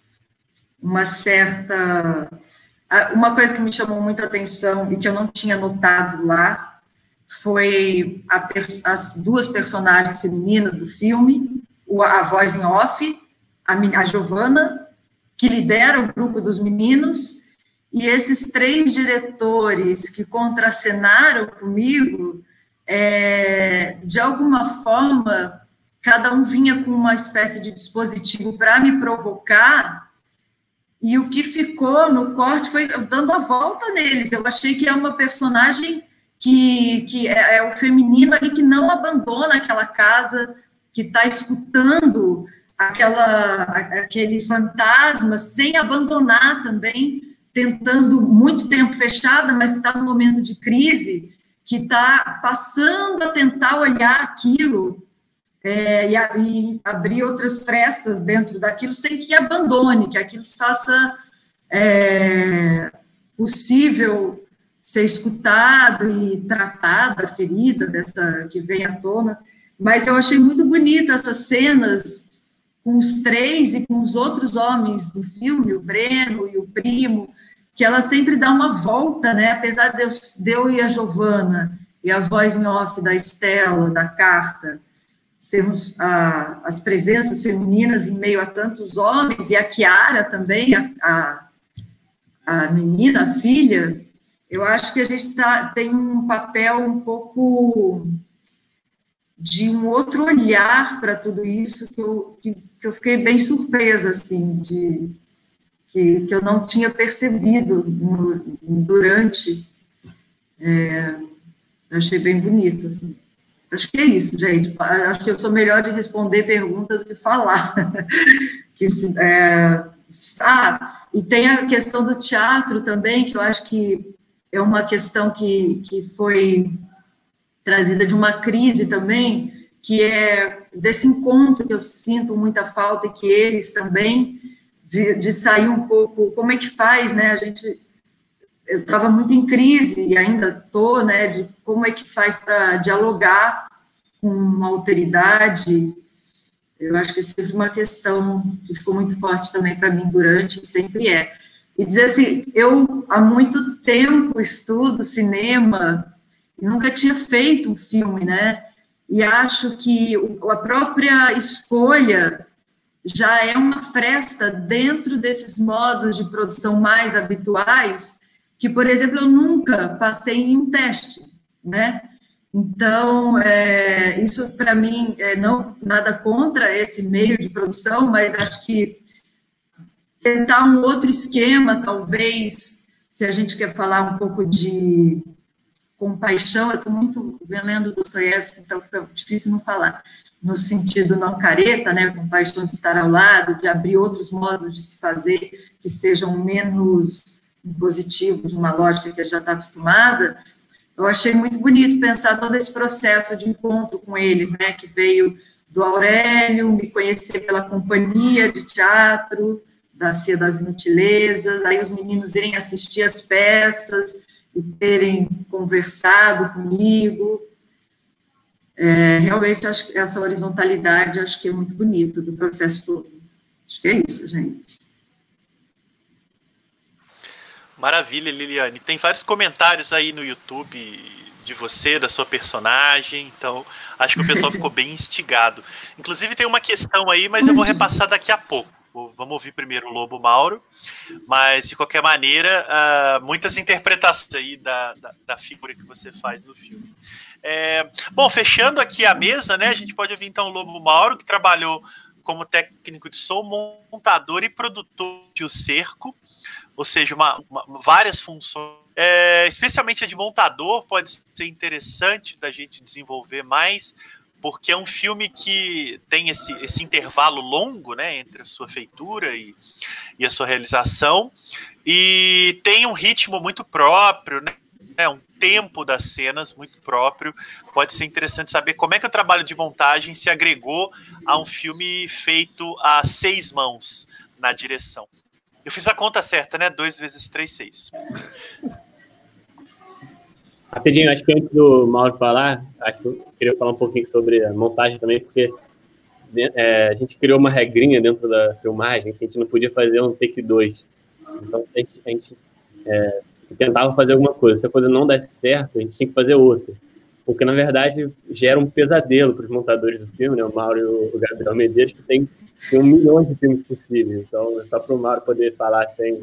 Uma certa. Uma coisa que me chamou muita atenção e que eu não tinha notado lá foi a, as duas personagens femininas do filme, a voz em off, a, a Giovana que lidera o grupo dos meninos, e esses três diretores que contracenaram comigo, é, de alguma forma, cada um vinha com uma espécie de dispositivo para me provocar, e o que ficou no corte foi dando a volta neles. Eu achei que é uma personagem que, que é, é o feminino ali que não abandona aquela casa, que está escutando aquela, aquele fantasma sem abandonar também, tentando muito tempo fechada, mas está num momento de crise, que está passando a tentar olhar aquilo é, e, e, abrir outras frestas dentro daquilo sem que abandone, que aquilo se faça é, possível ser escutado e tratado a ferida dessa que vem à tona. Mas eu achei muito bonito essas cenas com os três e com os outros homens do filme, o Breno e o primo, que ela sempre dá uma volta, né? Apesar de eu, de eu e a Giovana e a voz em off da Estela, da Carta, sermos as presenças femininas em meio a tantos homens, e a Kiara também, a, a, a menina, a filha, eu acho que a gente tá, tem um papel um pouco de um outro olhar para tudo isso que eu, que, que, eu fiquei bem surpresa, assim, de que, que eu não tinha percebido no, durante. É, achei bem bonito, assim. Acho que é isso, gente. Acho que eu sou melhor de responder perguntas do que falar. que, é, ah, e tem a questão do teatro também, que eu acho que é uma questão que, que foi trazida de uma crise também, que é desse encontro que eu sinto muita falta e que eles também, de, de sair um pouco, como é que faz, né, a gente, eu estava muito em crise e ainda estou, né, de como é que faz para dialogar com uma alteridade, eu acho que é uma questão que ficou muito forte também para mim durante, sempre é. E dizer assim, eu há muito tempo estudo cinema, nunca tinha feito um filme, né? E acho que a própria escolha já é uma fresta dentro desses modos de produção mais habituais, que, por exemplo, eu nunca passei em um teste, né? Então, é, isso para mim é não nada contra esse meio de produção, mas acho que tentar um outro esquema, talvez, se a gente quer falar um pouco de compaixão, eu estou muito lendo Dostoiévski, então fica difícil não falar, no sentido não careta, né, compaixão de estar ao lado, de abrir outros modos de se fazer que sejam menos impositivos, de uma lógica que a gente já está acostumada, eu achei muito bonito pensar todo esse processo de encontro com eles, né, que veio do Aurélio, me conhecer pela companhia de teatro, da Cia das Inutilezas, aí os meninos irem assistir as peças, e terem conversado comigo. É, realmente, acho que essa horizontalidade acho que é muito bonito do processo todo. Acho que é isso, gente. Maravilha, Liliane. Tem vários comentários aí no YouTube de você, da sua personagem. Então, acho que o pessoal ficou bem instigado. Inclusive, tem uma questão aí, mas eu vou repassar daqui a pouco. Vamos ouvir primeiro o Lobo Mauro, mas de qualquer maneira, uh, muitas interpretações aí da, da, da, figura que você faz no filme. É, bom, fechando aqui a mesa, né? A gente pode ouvir então o Lobo Mauro, que trabalhou como técnico de som, montador e produtor de O Cerco, ou seja, uma, uma, várias funções. É, especialmente a de montador, pode ser interessante da gente desenvolver mais, porque é um filme que tem esse, esse intervalo longo né, entre a sua feitura e, e a sua realização, e tem um ritmo muito próprio, né, um tempo das cenas muito próprio. Pode ser interessante saber como é que o trabalho de montagem se agregou a um filme feito a seis mãos na direção. Eu fiz a conta certa, né? Dois vezes três, seis. Rapidinho, acho que antes do Mauro falar, acho que eu queria falar um pouquinho sobre a montagem também, porque é, a gente criou uma regrinha dentro da filmagem que a gente não podia fazer um take 2. Então, a gente, a gente é, tentava fazer alguma coisa, se a coisa não desse certo, a gente tinha que fazer outra. Porque, na verdade, gera um pesadelo para os montadores do filme, né? o Mauro e o Gabriel Medeiros, que tem, tem um milhão de filmes possíveis. Então, é só para o Mauro poder falar sem.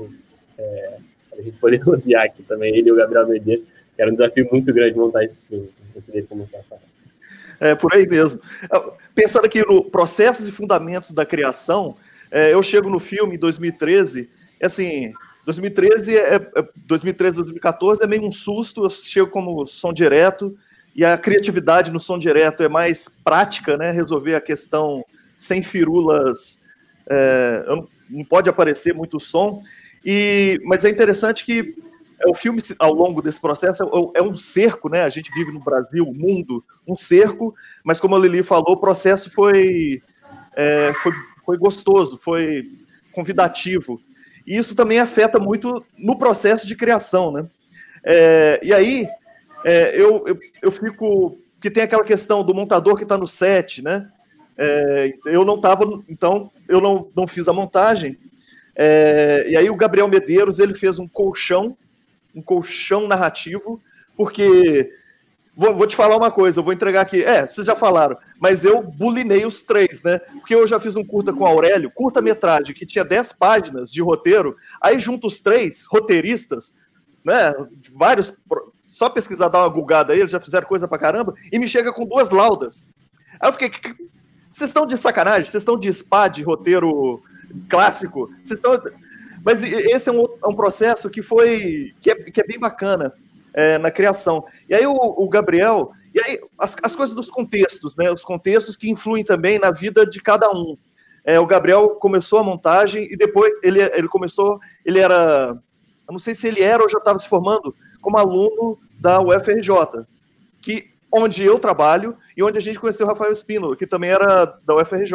É, a gente poder elogiar aqui também, ele e o Gabriel Medeiros era um desafio muito grande montar esse filme, antes de começar a falar. É, por aí mesmo. Ah, pensando aqui no processos e fundamentos da criação, é, eu chego no filme em 2013, assim, 2013 é, 2013, 2014 é meio um susto, eu chego como som direto, e a criatividade no som direto é mais prática, né, resolver a questão sem firulas, é, não pode aparecer muito som, e, mas é interessante que é, o filme, ao longo desse processo, é, é um cerco, né? A gente vive no Brasil, mundo, um cerco, mas como a Lili falou, o processo foi, é, foi, foi gostoso, foi convidativo. E isso também afeta muito no processo de criação, né? É, e aí, é, eu, eu, eu fico. que tem aquela questão do montador que está no set, né? É, eu não estava, então, eu não, não fiz a montagem. É, e aí o Gabriel Medeiros ele fez um colchão um colchão narrativo, porque vou, vou, te falar uma coisa, eu vou entregar aqui. É, vocês já falaram, mas eu bulinei os três, né? Porque eu já fiz um curta com Aurélio, curta-metragem, que tinha 10 páginas de roteiro, aí junto os três roteiristas, né? Vários. Só pesquisar, dar uma gulgada aí, eles já fizeram coisa pra caramba, e me chega com duas laudas. Aí eu fiquei. Vocês estão de sacanagem? Vocês estão de spa de roteiro clássico? Vocês estão. Mas esse é um, é um processo que foi que é, que é bem bacana é, na criação. E aí o, o Gabriel, e aí as, as, coisas dos contextos, né? Os contextos que influem também na vida de cada um. É, o Gabriel começou a montagem e depois ele, ele começou, ele era, eu não sei se ele era ou já estava se formando como aluno da UFRJ, que onde eu trabalho e onde a gente conheceu o Rafael Espino, que também era da UFRJ.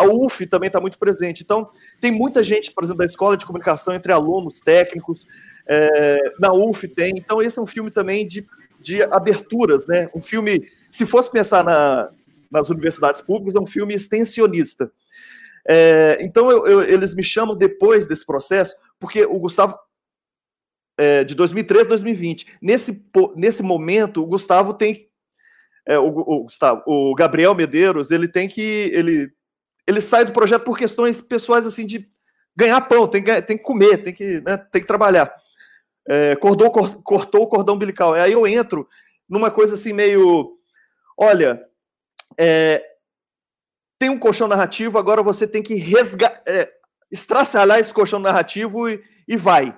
A UF também está muito presente. Então, tem muita gente, por exemplo, da escola de comunicação entre alunos, técnicos. É, na UF tem. Então, esse é um filme também de, de aberturas, né? Um filme, se fosse pensar na, nas universidades públicas, é um filme extensionista. É, então, eu, eu, eles me chamam depois desse processo, porque o Gustavo é, de 2013 a 2020. Nesse, nesse momento, o Gustavo tem. É, o, o, Gustavo, o Gabriel Medeiros, ele tem que. Ele ele sai do projeto por questões pessoais assim de ganhar pão, tem que, tem que comer, tem que, né, tem que trabalhar. É, cordou, cor, cortou o cordão umbilical. Aí eu entro numa coisa assim meio, olha, é, tem um colchão narrativo, agora você tem que resgatar, é, estraçalhar esse colchão narrativo e, e vai.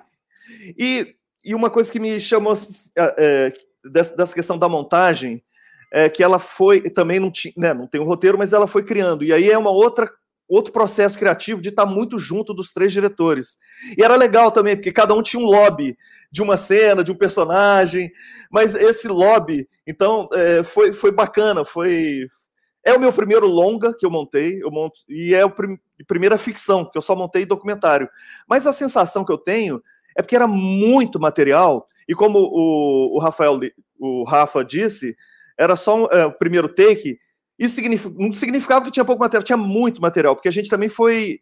E, e uma coisa que me chamou é, é dessa, dessa questão da montagem é, que ela foi, também não, tinha, né, não tem um roteiro, mas ela foi criando. E aí é uma outra outro processo criativo de estar muito junto dos três diretores. E era legal também, porque cada um tinha um lobby de uma cena, de um personagem, mas esse lobby, então, é, foi, foi bacana, foi... É o meu primeiro longa que eu montei, eu monto, e é a prim, primeira ficção, que eu só montei documentário. Mas a sensação que eu tenho é porque era muito material, e como o, o Rafael, o Rafa disse, era só é, o primeiro take, isso signific, não significava que tinha pouco material, tinha muito material, porque a gente também foi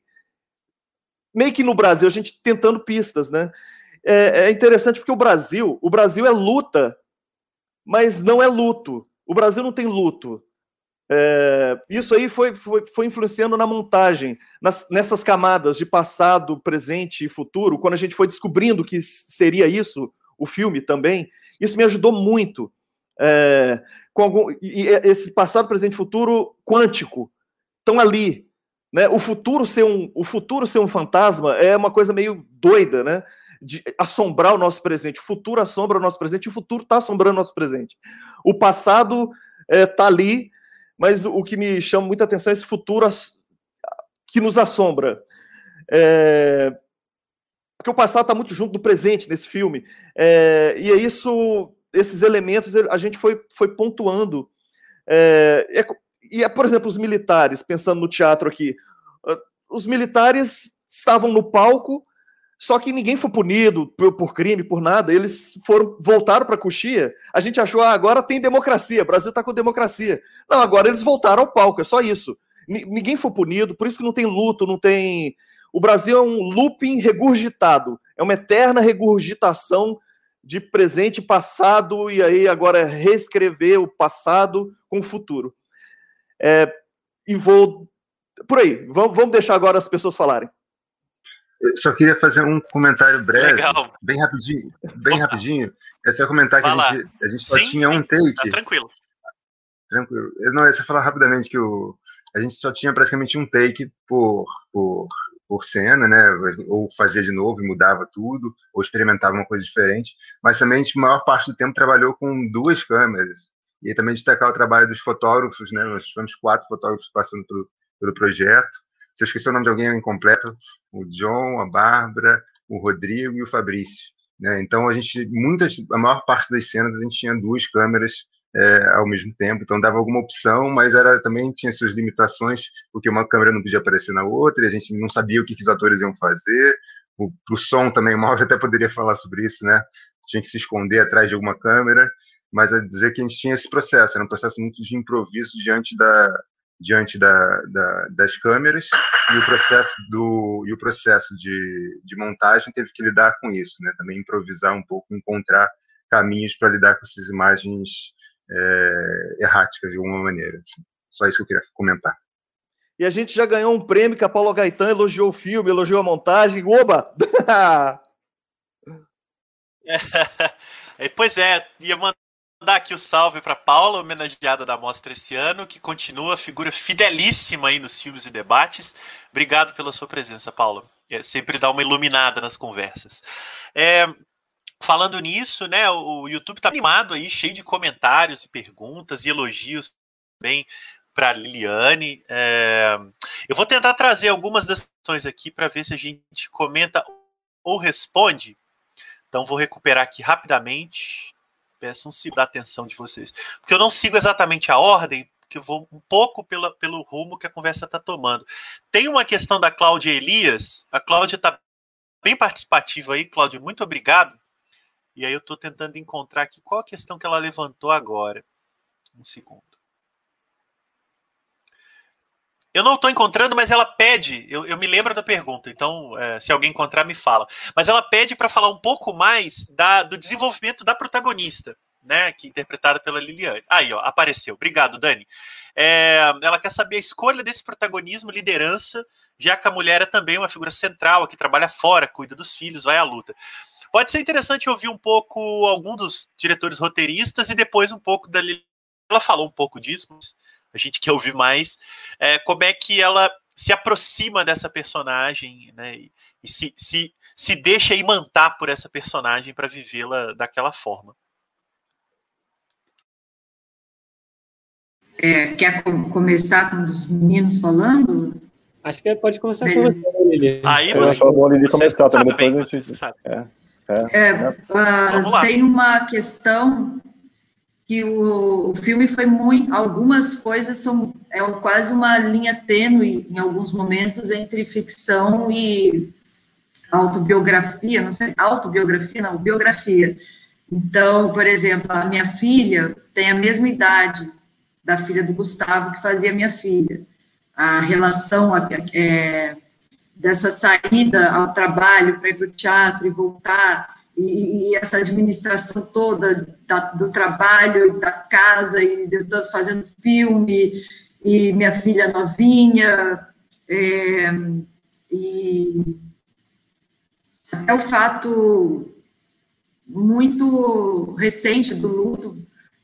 meio que no Brasil, a gente tentando pistas, né? É, é interessante porque o Brasil, o Brasil é luta mas não é luto. O Brasil não tem luto. É, isso aí foi, foi, foi, influenciando na montagem, nas, nessas camadas de passado, presente e futuro, quando a gente foi descobrindo que seria isso, o filme também, isso me ajudou muito. É, com algum, e esse passado, presente e futuro quântico estão ali. Né? O, futuro ser um, o futuro ser um fantasma é uma coisa meio doida, né? De assombrar o nosso presente. O futuro assombra o nosso presente, e o futuro está assombrando o nosso presente. O passado está é, tá ali mas o que me chama muita atenção é esse futuro que nos assombra. É... Porque o passado está muito junto do presente nesse filme. É... E é isso, esses elementos a gente foi, foi pontuando. É... é e, é, por exemplo, os militares, pensando no teatro aqui, os militares estavam no palco só que ninguém foi punido por, por crime, por nada. Eles foram voltaram para a Coxia. A gente achou, ah, agora tem democracia, o Brasil está com democracia. Não, agora eles voltaram ao palco, é só isso. N ninguém foi punido, por isso que não tem luto, não tem. O Brasil é um looping regurgitado, é uma eterna regurgitação de presente e passado, e aí agora é reescrever o passado com o futuro. É, e vou. Por aí, vamos, deixar agora as pessoas falarem. Eu só queria fazer um comentário breve, Legal. bem rapidinho, bem Opa. rapidinho. É só comentar que a gente, a gente, só sim, tinha um take. Tá tranquilo. Tranquilo. Eu, não, é só falar rapidamente que o, a gente só tinha praticamente um take por, por, por cena, né? Ou fazia de novo e mudava tudo, ou experimentava uma coisa diferente. Mas também a gente, maior parte do tempo, trabalhou com duas câmeras. E também destacar o trabalho dos fotógrafos, né? Nós tivemos quatro fotógrafos passando pelo, pelo projeto. Se eu esqueci o nome de alguém é incompleto, o John, a Bárbara, o Rodrigo e o Fabrício. Né? Então a gente, muitas, a maior parte das cenas a gente tinha duas câmeras é, ao mesmo tempo, então dava alguma opção, mas era também tinha suas limitações, porque uma câmera não podia aparecer na outra, e a gente não sabia o que, que os atores iam fazer. O, o som também, o Mauro até poderia falar sobre isso, né? Tinha que se esconder atrás de alguma câmera, mas a dizer que a gente tinha esse processo, era um processo muito de improviso diante da, diante da, da, das câmeras e o processo do e o processo de, de montagem teve que lidar com isso, né? Também improvisar um pouco, encontrar caminhos para lidar com essas imagens é, erráticas de alguma maneira. Assim. Só isso que eu queria comentar. E a gente já ganhou um prêmio que a Paula Gaetan elogiou o filme, elogiou a montagem. Oba! é, pois é, ia mandar dar aqui o salve para Paula, homenageada da mostra esse ano, que continua figura fidelíssima aí nos filmes e debates. Obrigado pela sua presença, Paula. É, sempre dá uma iluminada nas conversas. É, falando nisso, né, o YouTube está animado aí, cheio de comentários e perguntas e elogios também para Liliane. É, eu vou tentar trazer algumas das questões aqui para ver se a gente comenta ou responde. Então vou recuperar aqui rapidamente peço um segundo da atenção de vocês. Porque eu não sigo exatamente a ordem, porque eu vou um pouco pela, pelo rumo que a conversa está tomando. Tem uma questão da Cláudia Elias. A Cláudia está bem participativa aí, Cláudia, muito obrigado. E aí eu estou tentando encontrar aqui qual a questão que ela levantou agora. Um segundo. Eu não estou encontrando, mas ela pede. Eu, eu, me lembro da pergunta, então é, se alguém encontrar, me fala. Mas ela pede para falar um pouco mais da, do desenvolvimento da protagonista, né? Que é interpretada pela Liliane. Aí, ó, apareceu. Obrigado, Dani. É, ela quer saber a escolha desse protagonismo, liderança, já que a mulher é também uma figura central, que trabalha fora, cuida dos filhos, vai à luta. Pode ser interessante ouvir um pouco algum dos diretores roteiristas e depois um pouco da Liliane. Ela falou um pouco disso, mas a gente quer ouvir mais, é, como é que ela se aproxima dessa personagem, né, e, e se, se, se deixa imantar por essa personagem para vivê-la daquela forma. É, quer começar com os meninos falando? Acho que pode começar com você, Lili. Aí você, você, bom, Lili começar também, depois a gente... É, é, é, uh, tem uma questão que o, o, filme foi muito, algumas coisas são é quase uma linha tênue em alguns momentos entre ficção e autobiografia, não sei, autobiografia, não, biografia. Então, por exemplo, a minha filha tem a mesma idade da filha do Gustavo que fazia minha filha. A relação é, dessa saída ao trabalho para ir para o teatro e voltar e, e essa administração toda da, do trabalho, da casa, e eu estou fazendo filme, e minha filha novinha, é, e até o fato muito recente do luto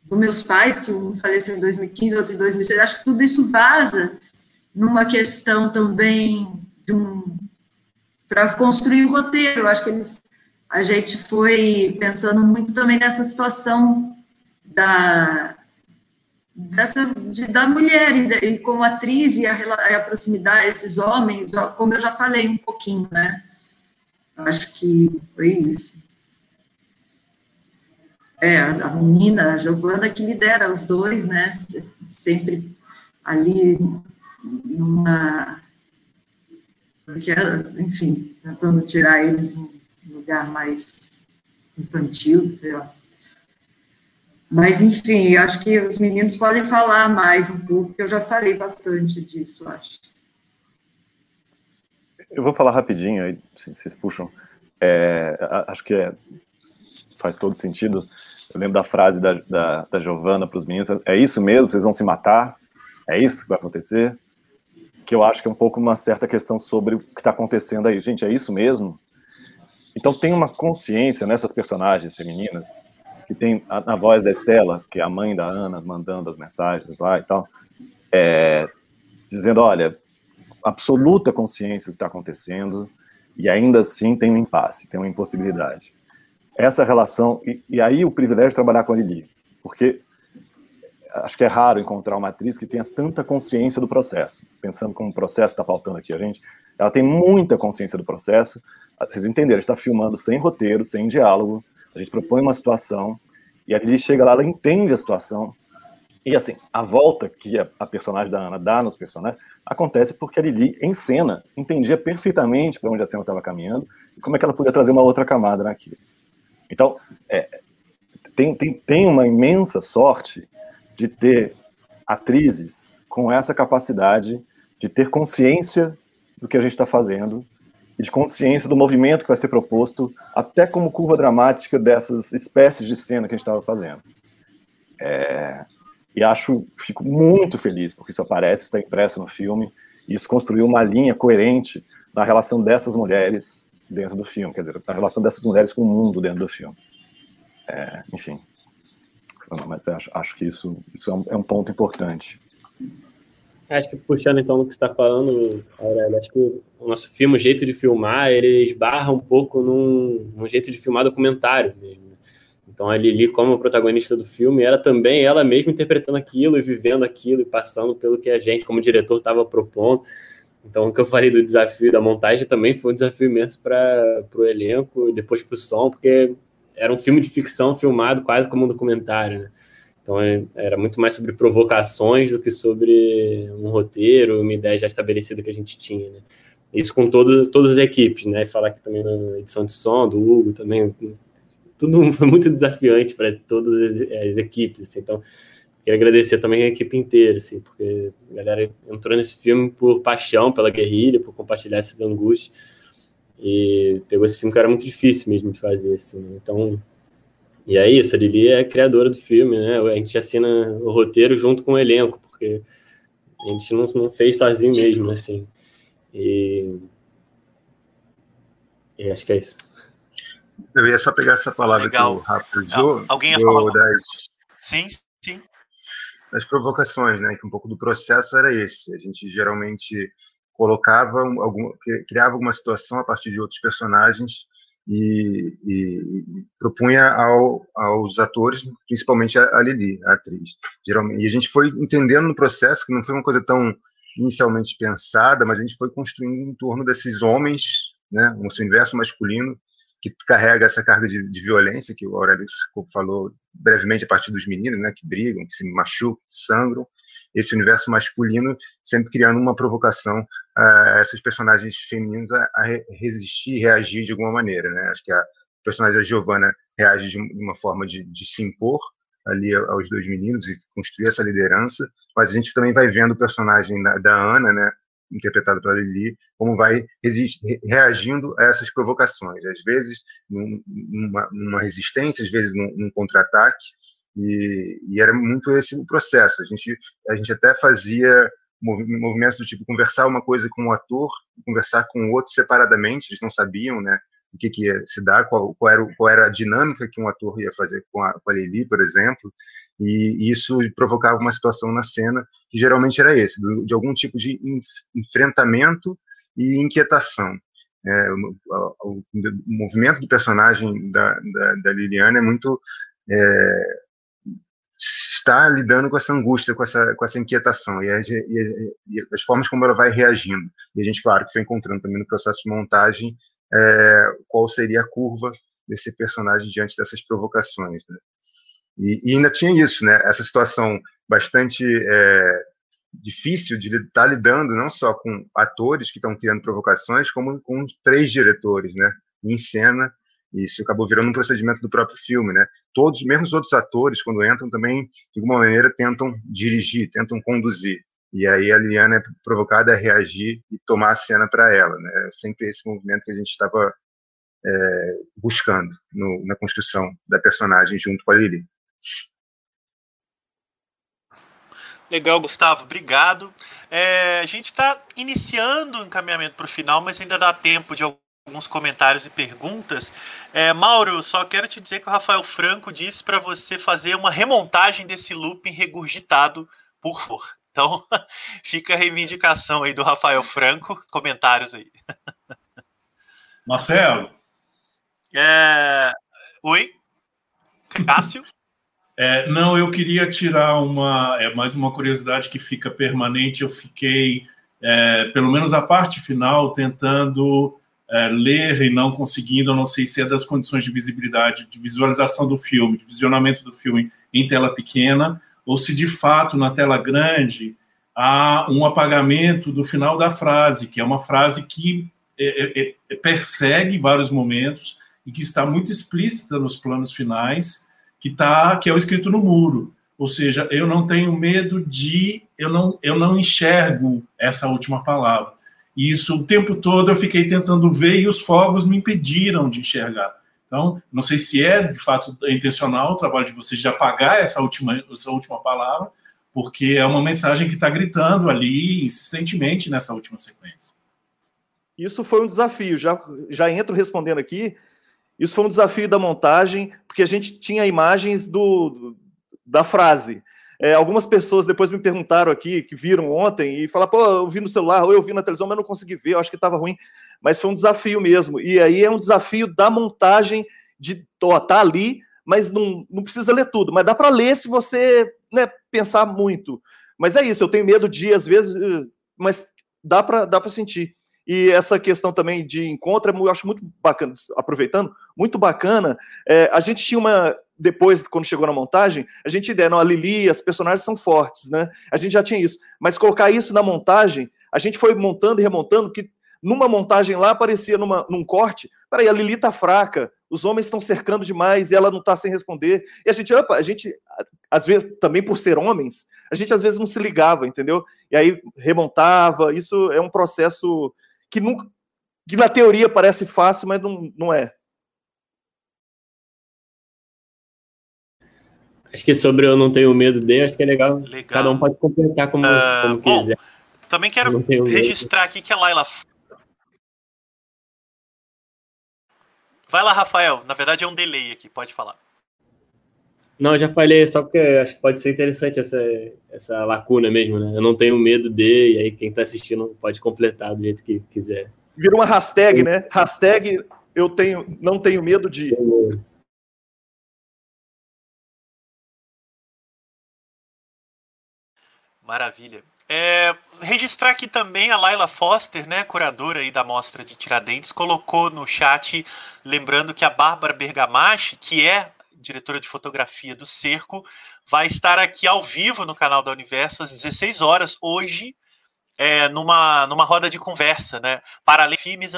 dos meus pais, que um faleceu em 2015, outro em 2006, acho que tudo isso vaza numa questão também um para construir o roteiro. Eu acho que eles a gente foi pensando muito também nessa situação da dessa de, da mulher e, e, como atriz e a, a proximidade esses homens, como eu já falei um pouquinho, né? Acho que foi isso. É, a menina, a Giovana, que lidera os dois, né? Sempre ali numa. Enfim, tentando tirar eles lugar mais infantil. Mas, enfim, acho que os meninos podem falar mais um pouco, porque eu já falei bastante disso, acho. Eu vou falar rapidinho, aí vocês puxam. É, acho que é, faz todo sentido. Eu lembro da frase da, da, da Giovana para os meninos: é isso mesmo? Vocês vão se matar? É isso que vai acontecer? Que eu acho que é um pouco uma certa questão sobre o que está acontecendo aí. Gente, é isso mesmo? Então tem uma consciência nessas personagens femininas que tem a, a, voz da Estela, que é a mãe da Ana, mandando as mensagens lá e tal, é, dizendo, olha, absoluta consciência do que está acontecendo e ainda assim tem um impasse, tem uma impossibilidade. Essa relação, e, e aí o privilégio de trabalhar com a Lili, porque acho que é raro encontrar uma atriz que tenha tanta consciência do processo, pensando como o processo está faltando aqui a gente, ela tem muita consciência do processo, vocês entenderam, está filmando sem roteiro, sem diálogo, a gente propõe uma situação, e a Lili chega lá, ela entende a situação, e assim, a volta que a, a personagem da Ana dá nos personagens acontece porque a Lili, em cena, entendia perfeitamente para onde a cena estava caminhando e como é que ela podia trazer uma outra camada naquilo. Então, é, tem, tem, tem uma imensa sorte de ter atrizes com essa capacidade de ter consciência do que a gente está fazendo e de consciência do movimento que vai ser proposto, até como curva dramática dessas espécies de cena que a gente estava fazendo. É, e acho, fico muito feliz porque isso aparece, está impresso no filme, e isso construiu uma linha coerente na relação dessas mulheres dentro do filme, quer dizer, na relação dessas mulheres com o mundo dentro do filme. É, enfim, mas acho, acho que isso, isso é um, é um ponto importante. Acho que puxando então no que você está falando, Aurélio, acho que o nosso filme, o jeito de filmar, ele esbarra um pouco num, num jeito de filmar documentário mesmo. Então a Lili, como protagonista do filme, era também ela mesma interpretando aquilo e vivendo aquilo e passando pelo que a gente, como diretor, estava propondo. Então o que eu falei do desafio da montagem também foi um desafio imenso para o elenco e depois para o som, porque era um filme de ficção filmado quase como um documentário, né? Então é, era muito mais sobre provocações do que sobre um roteiro, uma ideia já estabelecida que a gente tinha, né? Isso com todas, todas as equipes, né? Falar aqui também na edição de som do Hugo também, tudo foi muito desafiante para todas as, as equipes, assim. Então, queria agradecer também a equipe inteira, assim, porque a galera entrou nesse filme por paixão pela guerrilha, por compartilhar essas angústias, e pegou esse filme que era muito difícil mesmo de fazer, assim. Né? Então, e é isso, a Lili é a criadora do filme, né? A gente assina o roteiro junto com o elenco, porque a gente não, não fez sozinho mesmo, assim. E... e acho que é isso. Eu ia só pegar essa palavra Legal. que o Rafa usou. Alguém ia falar? Das... Sim, sim. Das provocações, né? Que um pouco do processo era esse. A gente geralmente colocava algum, criava alguma situação a partir de outros personagens e, e, propunha ao, aos atores, principalmente a, Lili, a atriz. Geralmente, e a gente foi entendendo no processo que não foi uma coisa tão inicialmente pensada, mas a gente foi construindo em torno desses homens, né, um universo masculino que carrega essa carga de, de violência que o Aurélio falou brevemente a partir dos meninos, né, que brigam, que se machucam, sangram, esse universo masculino, sempre criando uma provocação a essas personagens femininas a, resistir, reagir de alguma maneira, né? Acho que a personagem da Giovanna reage de uma forma de, de se impor ali aos dois meninos e construir essa liderança, mas a gente também vai vendo o personagem da, da Ana, né? interpretado pela Lili, como vai reagindo a essas provocações. Às vezes, numa, numa resistência, às vezes, num, num contra-ataque, e, e, era muito esse o processo. A gente, a gente até fazia movimentos do tipo conversar uma coisa com um ator, conversar com o outro separadamente, eles não sabiam, né? o que, que ia se dar, qual, qual, era, qual era a dinâmica que um ator ia fazer com a, com a Lili, por exemplo, e isso provocava uma situação na cena que geralmente era esse, de algum tipo de enfrentamento e inquietação. É, o, o, o, movimento do personagem da, da, da Liliana é muito é, está lidando com essa angústia, com essa, com essa inquietação e, a, e, e, as formas como ela vai reagindo. E a gente, claro, que foi encontrando também no processo de montagem é, qual seria a curva desse personagem diante dessas provocações. Né? E, e, ainda tinha isso, né? Essa situação bastante é, difícil de estar tá lidando não só com atores que estão criando provocações, como com três diretores, né? Em cena. Isso acabou virando um procedimento do próprio filme, né? Todos, mesmo os outros atores, quando entram, também de alguma maneira tentam dirigir, tentam conduzir. E aí a Liana é provocada a reagir e tomar a cena para ela. Né? É sempre esse movimento que a gente estava é, buscando no, na construção da personagem junto com a Lili. Legal, Gustavo, obrigado. É, a gente está iniciando o encaminhamento para o final, mas ainda dá tempo de alguns comentários e perguntas. É, Mauro, só quero te dizer que o Rafael Franco disse para você fazer uma remontagem desse looping regurgitado, por favor. Então, fica a reivindicação aí do Rafael Franco. Comentários aí. Marcelo. É... Oi? Cássio? É, não, eu queria tirar uma, é, mais uma curiosidade que fica permanente. Eu fiquei, é, pelo menos a parte final, tentando é, ler e não conseguindo. Eu não sei se é das condições de visibilidade, de visualização do filme, de visionamento do filme em tela pequena, ou se de fato na tela grande há um apagamento do final da frase, que é uma frase que é, é, é, persegue vários momentos e que está muito explícita nos planos finais, que tá, que é o escrito no muro. Ou seja, eu não tenho medo de, eu não, eu não enxergo essa última palavra. Isso o tempo todo eu fiquei tentando ver e os fogos me impediram de enxergar. Então, não sei se é de fato intencional o trabalho de vocês de apagar essa última, essa última palavra, porque é uma mensagem que está gritando ali insistentemente nessa última sequência. Isso foi um desafio, já, já entro respondendo aqui. Isso foi um desafio da montagem, porque a gente tinha imagens do, da frase. É, algumas pessoas depois me perguntaram aqui, que viram ontem, e falaram, pô, eu vi no celular, ou eu vi na televisão, mas não consegui ver, eu acho que estava ruim. Mas foi um desafio mesmo. E aí é um desafio da montagem de ó, tá ali, mas não, não precisa ler tudo. Mas dá para ler se você né, pensar muito. Mas é isso, eu tenho medo de, às vezes, eh, mas dá para dá sentir. E essa questão também de encontro, eu acho muito bacana, aproveitando, muito bacana. É, a gente tinha uma. Depois, quando chegou na montagem, a gente ideia, não, a Lili, as personagens são fortes, né? A gente já tinha isso. Mas colocar isso na montagem, a gente foi montando e remontando, que numa montagem lá aparecia numa, num corte, peraí, a Lili tá fraca, os homens estão cercando demais e ela não tá sem responder. E a gente, opa, a gente, às vezes, também por ser homens, a gente às vezes não se ligava, entendeu? E aí remontava, isso é um processo que, nunca, que na teoria parece fácil, mas não, não é. Acho que sobre eu não tenho medo de, acho que é legal. legal. Cada um pode completar como, uh, como bom, quiser. Também quero registrar aqui que a Laila. Vai lá, Rafael. Na verdade é um delay aqui, pode falar. Não, eu já falei, só porque acho que pode ser interessante essa, essa lacuna mesmo, né? Eu não tenho medo de, e aí quem está assistindo pode completar do jeito que quiser. Virou uma hashtag, né? Hashtag eu tenho, não tenho medo de. Maravilha. É, registrar aqui também a Laila Foster, né, curadora aí da mostra de Tiradentes, colocou no chat, lembrando que a Bárbara Bergamachi, que é diretora de fotografia do Cerco, vai estar aqui ao vivo no canal da Universo às 16 horas hoje, é, numa, numa roda de conversa, né? Para além filmes mise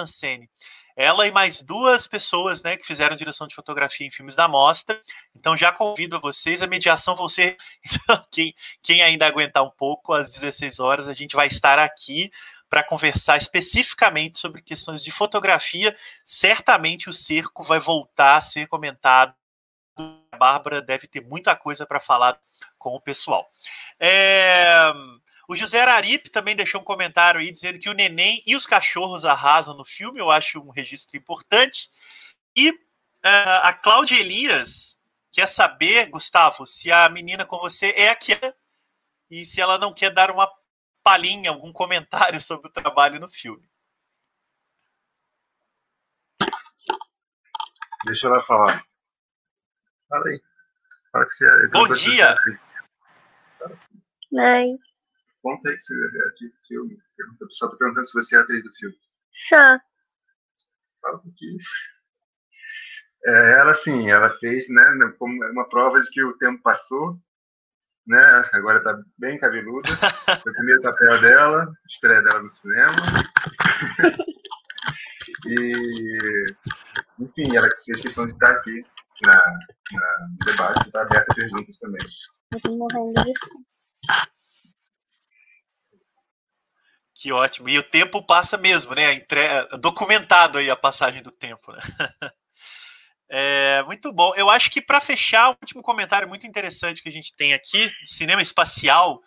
Ela e mais duas pessoas, né, que fizeram direção de fotografia em filmes da mostra. Então já convido a vocês, a mediação ser então, quem, quem ainda aguentar um pouco às 16 horas, a gente vai estar aqui para conversar especificamente sobre questões de fotografia. Certamente o cerco vai voltar a ser comentado. A Bárbara deve ter muita coisa para falar com o pessoal. É... O José Araripe também deixou um comentário aí dizendo que o neném e os cachorros arrasam no filme. Eu acho um registro importante. E uh, a Cláudia Elias quer saber, Gustavo, se a menina com você é a é e se ela não quer dar uma palhinha, algum comentário sobre o trabalho no filme. Deixa ela falar. Fala aí. Fala que você é. Bom dia! Oi. Conta aí que você é atriz do filme. O pessoal está perguntando se você é atriz do filme. Só. Fala um pouquinho. É, ela, sim, ela fez, né, como uma prova de que o tempo passou, né, agora está bem cabeluda. Foi o primeiro papel dela, estreia dela no cinema. e, enfim, ela fez questão de estar aqui na, na, no debate, está aberta a perguntas também. Eu tô morrendo de Que ótimo. E o tempo passa mesmo, né? Entre... Documentado aí a passagem do tempo, né? É, muito bom. Eu acho que para fechar, um último comentário muito interessante que a gente tem aqui, cinema espacial.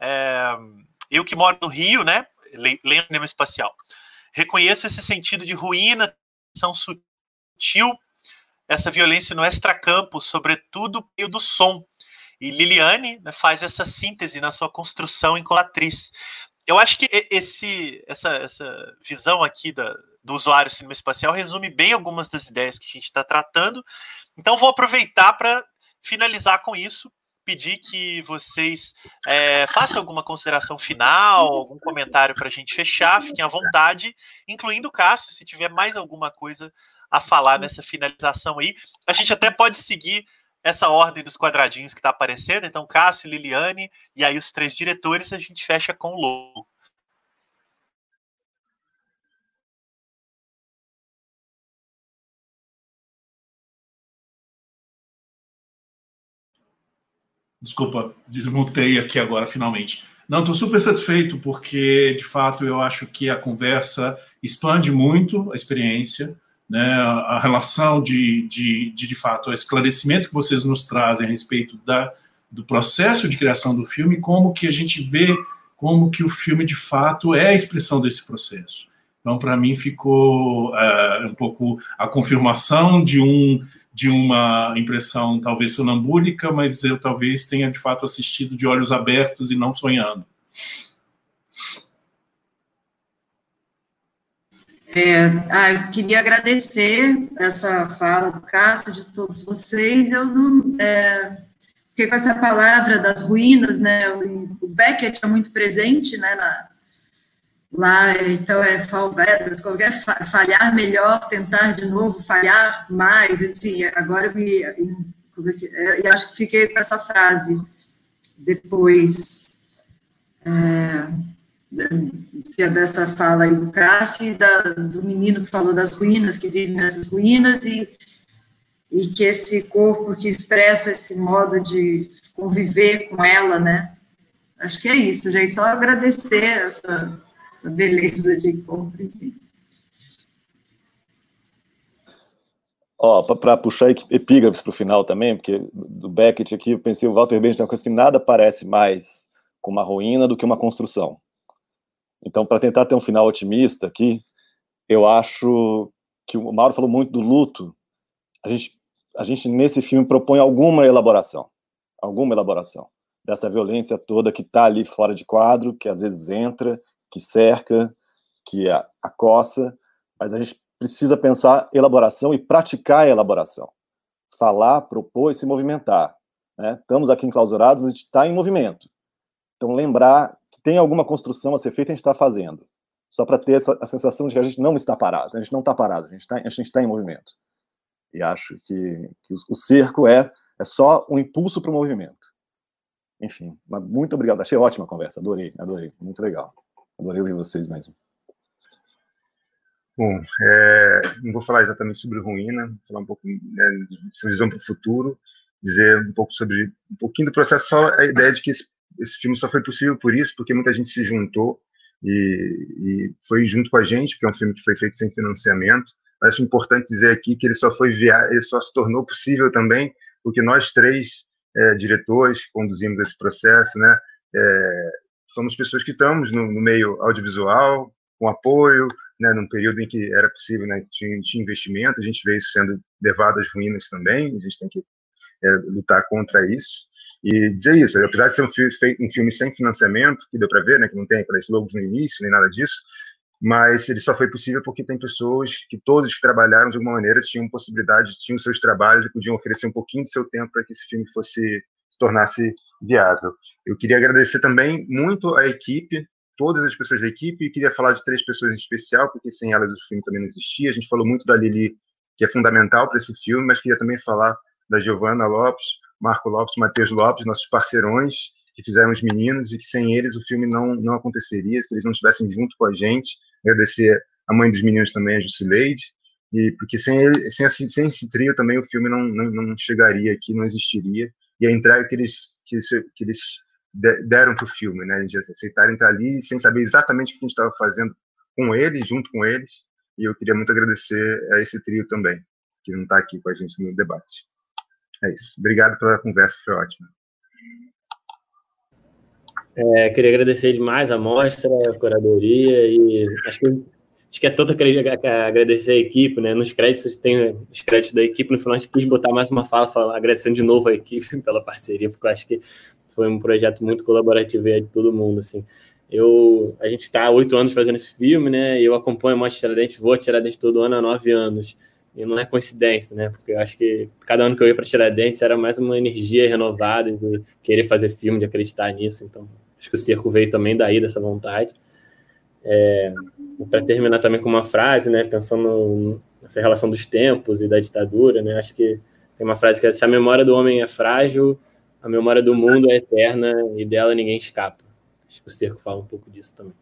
É, eu que moro no Rio, né? Lendo cinema espacial. Reconheço esse sentido de ruína, são sutil, essa violência no extracampo, sobretudo meio do som. E Liliane né, faz essa síntese na sua construção enquanto atriz. Eu acho que esse, essa, essa visão aqui da, do usuário cinema espacial resume bem algumas das ideias que a gente está tratando. Então, vou aproveitar para finalizar com isso, pedir que vocês é, façam alguma consideração final, algum comentário para a gente fechar, fiquem à vontade, incluindo o Cássio, se tiver mais alguma coisa a falar nessa finalização aí. A gente até pode seguir essa ordem dos quadradinhos que está aparecendo, então Cássio, Liliane, e aí os três diretores, a gente fecha com o logo. Desculpa, desmutei aqui agora, finalmente. Não, estou super satisfeito, porque, de fato, eu acho que a conversa expande muito a experiência, né, a relação de, de, de, de fato, o esclarecimento que vocês nos trazem a respeito da, do processo de criação do filme, como que a gente vê como que o filme, de fato, é a expressão desse processo. Então, para mim, ficou uh, um pouco a confirmação de um de uma impressão talvez sonambúlica, mas eu talvez tenha de fato assistido de olhos abertos e não sonhando. É, ah, eu queria agradecer essa fala do Castro, de todos vocês. Eu não é, fiquei com essa palavra das ruínas, né? O, Beckett é muito presente, né, na, lá, então é fall better, qualquer falhar melhor, tentar de novo, falhar mais, enfim, agora eu me, eu acho que fiquei com essa frase depois é, dessa fala aí do Cássio e da, do menino que falou das ruínas, que vive nessas ruínas e, e que esse corpo que expressa esse modo de conviver com ela, né, acho que é isso, gente, só agradecer essa essa beleza de compra, enfim. Ó, para puxar epígrafes para o final também, porque do Beckett aqui eu pensei, o Walter Benjamin tem uma coisa que nada parece mais com uma ruína do que uma construção. Então, para tentar ter um final otimista aqui, eu acho que o Mauro falou muito do luto. A gente, a gente nesse filme propõe alguma elaboração, alguma elaboração dessa violência toda que está ali fora de quadro, que às vezes entra que cerca, que acossa, mas a gente precisa pensar elaboração e praticar a elaboração. Falar, propor e se movimentar. Né? Estamos aqui enclausurados, mas a gente está em movimento. Então, lembrar tem alguma construção a ser feita, a gente está fazendo. Só para ter essa, a sensação de que a gente não está parado. A gente não está parado, a gente está tá em movimento. E acho que, que o, o cerco é, é só um impulso para o movimento. Enfim, muito obrigado. Achei ótima a conversa, adorei, adorei. Muito legal. Adorei ouvir vocês mesmo. Bom, é, não vou falar exatamente sobre ruína, vou falar um pouco né, de visão para o futuro, dizer um pouco sobre um pouquinho do processo, só a ideia de que esse, esse, filme só foi possível por isso, porque muita gente se juntou, e, e, foi junto com a gente, porque é um filme que foi feito sem financiamento. Acho importante dizer aqui que ele só foi via ele só se tornou possível também porque nós três é, diretores que conduzimos esse processo, né, é, somos pessoas que estamos no, no, meio audiovisual, com apoio, né, num período em que era possível, né, tinha, tinha investimento, a gente veio sendo levado às ruínas também, a gente tem que é, lutar contra isso. E dizer isso, apesar de ser um um filme sem financiamento, que deu para ver, né, que não tem aquelas logos no início, nem nada disso, mas ele só foi possível porque tem pessoas que todos que trabalharam de alguma maneira tinham possibilidade, tinham seus trabalhos e podiam oferecer um pouquinho do seu tempo para que esse filme fosse se tornasse viável. Eu queria agradecer também muito a equipe, todas as pessoas da equipe, e queria falar de três pessoas em especial, porque sem elas o filme também não existia. A gente falou muito da Lili, que é fundamental para esse filme, mas queria também falar da Giovana Lopes, Marco Lopes, Matheus Lopes, nossos parceirões, que fizeram os meninos, e que sem eles o filme não, não aconteceria, se eles não estivessem junto com a gente. Agradecer a mãe dos meninos também, a Jusileide, e porque sem, ele, sem, sem esse trio também o filme não, não, não chegaria aqui, não existiria e a entrega que eles, que, que eles deram para o filme, né? De aceitarem estar ali sem saber exatamente o que a gente estava fazendo com eles, junto com eles. E eu queria muito agradecer a esse trio também, que não está aqui com a gente no debate. É isso. Obrigado pela conversa, foi ótima. É, queria agradecer demais a mostra, a curadoria e acho que acho que é todo agradecer a equipe, né? Nos créditos tem os créditos da equipe, no final a gente quis botar mais uma fala, fala agradecendo de novo a equipe pela parceria, porque eu acho que foi um projeto muito colaborativo de todo mundo, assim. Eu, a gente está há oito anos fazendo esse filme, né? E eu acompanho a Mostra Tiradentes, vou a Tiradentes todo ano há nove anos. E não é coincidência, né? Porque eu acho que cada ano que eu ia para Tiradentes era mais uma energia renovada de querer fazer filme, de acreditar nisso. Então, acho que o circo veio também daí, dessa vontade. É, para terminar também com uma frase, né, pensando nessa relação dos tempos e da ditadura, né, acho que tem uma frase que é: se a memória do homem é frágil, a memória do mundo é eterna e dela ninguém escapa. Acho que o Cerco fala um pouco disso também.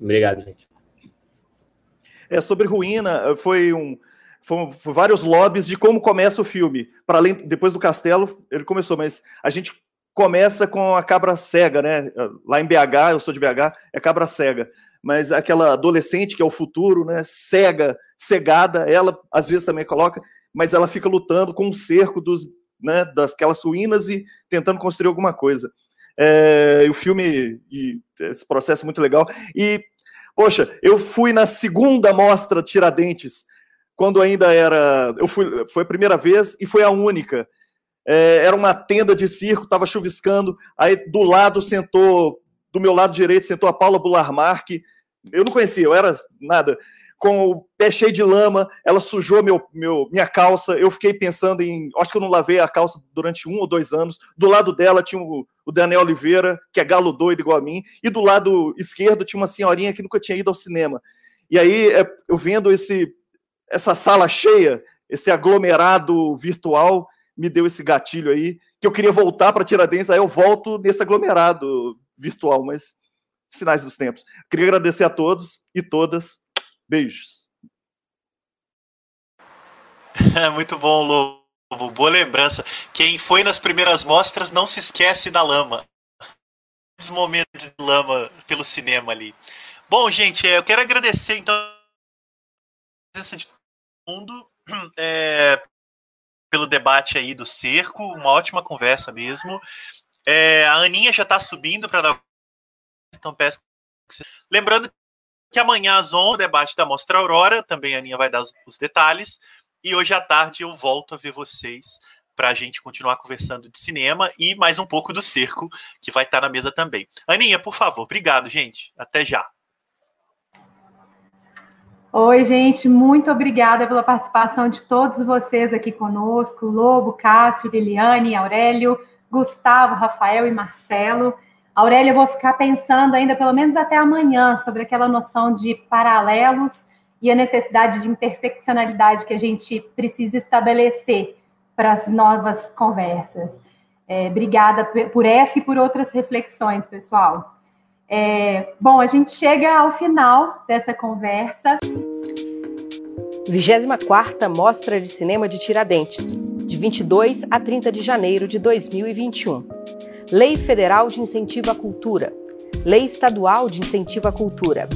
Obrigado, gente. É, sobre Ruína, foi um. Foram, vários lobbies de como começa o filme. Para além, depois do castelo, ele começou, mas a gente começa com a cabra cega, né? Lá em BH, eu sou de BH, é cabra cega mas aquela adolescente que é o futuro, né, cega, cegada, ela às vezes também coloca, mas ela fica lutando com o cerco dos, né, daquelas ruínas e tentando construir alguma coisa. É, o filme, e esse processo é muito legal. E, poxa, eu fui na segunda mostra Tiradentes, quando ainda era. Eu fui, foi a primeira vez e foi a única. É, era uma tenda de circo, estava chuviscando, aí do lado sentou do meu lado direito sentou a Paula Bularmark. Eu não conhecia, eu era nada. Com o pé cheio de lama, ela sujou meu, meu, minha calça. Eu fiquei pensando em. Acho que eu não lavei a calça durante um ou dois anos. Do lado dela tinha o, o Daniel Oliveira, que é galo doido igual a mim. E do lado esquerdo tinha uma senhorinha que nunca tinha ido ao cinema. E aí, é, eu vendo esse, essa sala cheia, esse aglomerado virtual, me deu esse gatilho aí, que eu queria voltar para Tiradentes, aí eu volto nesse aglomerado virtual, mas sinais dos tempos. Queria agradecer a todos e todas. Beijos. Muito bom, Lobo. Boa lembrança. Quem foi nas primeiras mostras não se esquece da lama. Esse momento de lama pelo cinema ali. Bom, gente, eu quero agradecer então a presença de mundo é, pelo debate aí do cerco, uma ótima conversa mesmo. É, a Aninha já está subindo para dar. Então peço. Lembrando que amanhã às 11 o debate da Mostra Aurora, também a Aninha vai dar os, os detalhes. E hoje à tarde eu volto a ver vocês para a gente continuar conversando de cinema e mais um pouco do cerco, que vai estar tá na mesa também. Aninha, por favor, obrigado, gente. Até já. Oi, gente, muito obrigada pela participação de todos vocês aqui conosco: Lobo, Cássio, Liliane, Aurélio. Gustavo, Rafael e Marcelo. Aurélia, eu vou ficar pensando ainda pelo menos até amanhã sobre aquela noção de paralelos e a necessidade de interseccionalidade que a gente precisa estabelecer para as novas conversas. É, obrigada por essa e por outras reflexões, pessoal. É, bom, a gente chega ao final dessa conversa. 24 Mostra de Cinema de Tiradentes de 22 a 30 de janeiro de 2021. Lei Federal de Incentivo à Cultura. Lei Estadual de Incentivo à Cultura.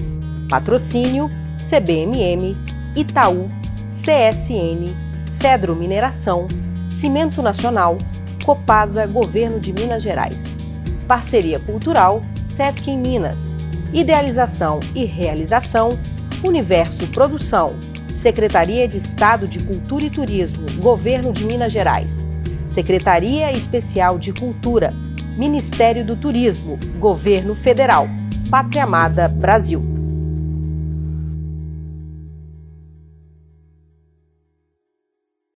Patrocínio: CBMM, Itaú, CSN, Cedro Mineração, Cimento Nacional, Copasa, Governo de Minas Gerais. Parceria Cultural, Sesc em Minas. Idealização e realização, Universo Produção, Secretaria de Estado de Cultura e Turismo, Governo de Minas Gerais. Secretaria Especial de Cultura, Ministério do Turismo, Governo Federal, Pátria Amada Brasil.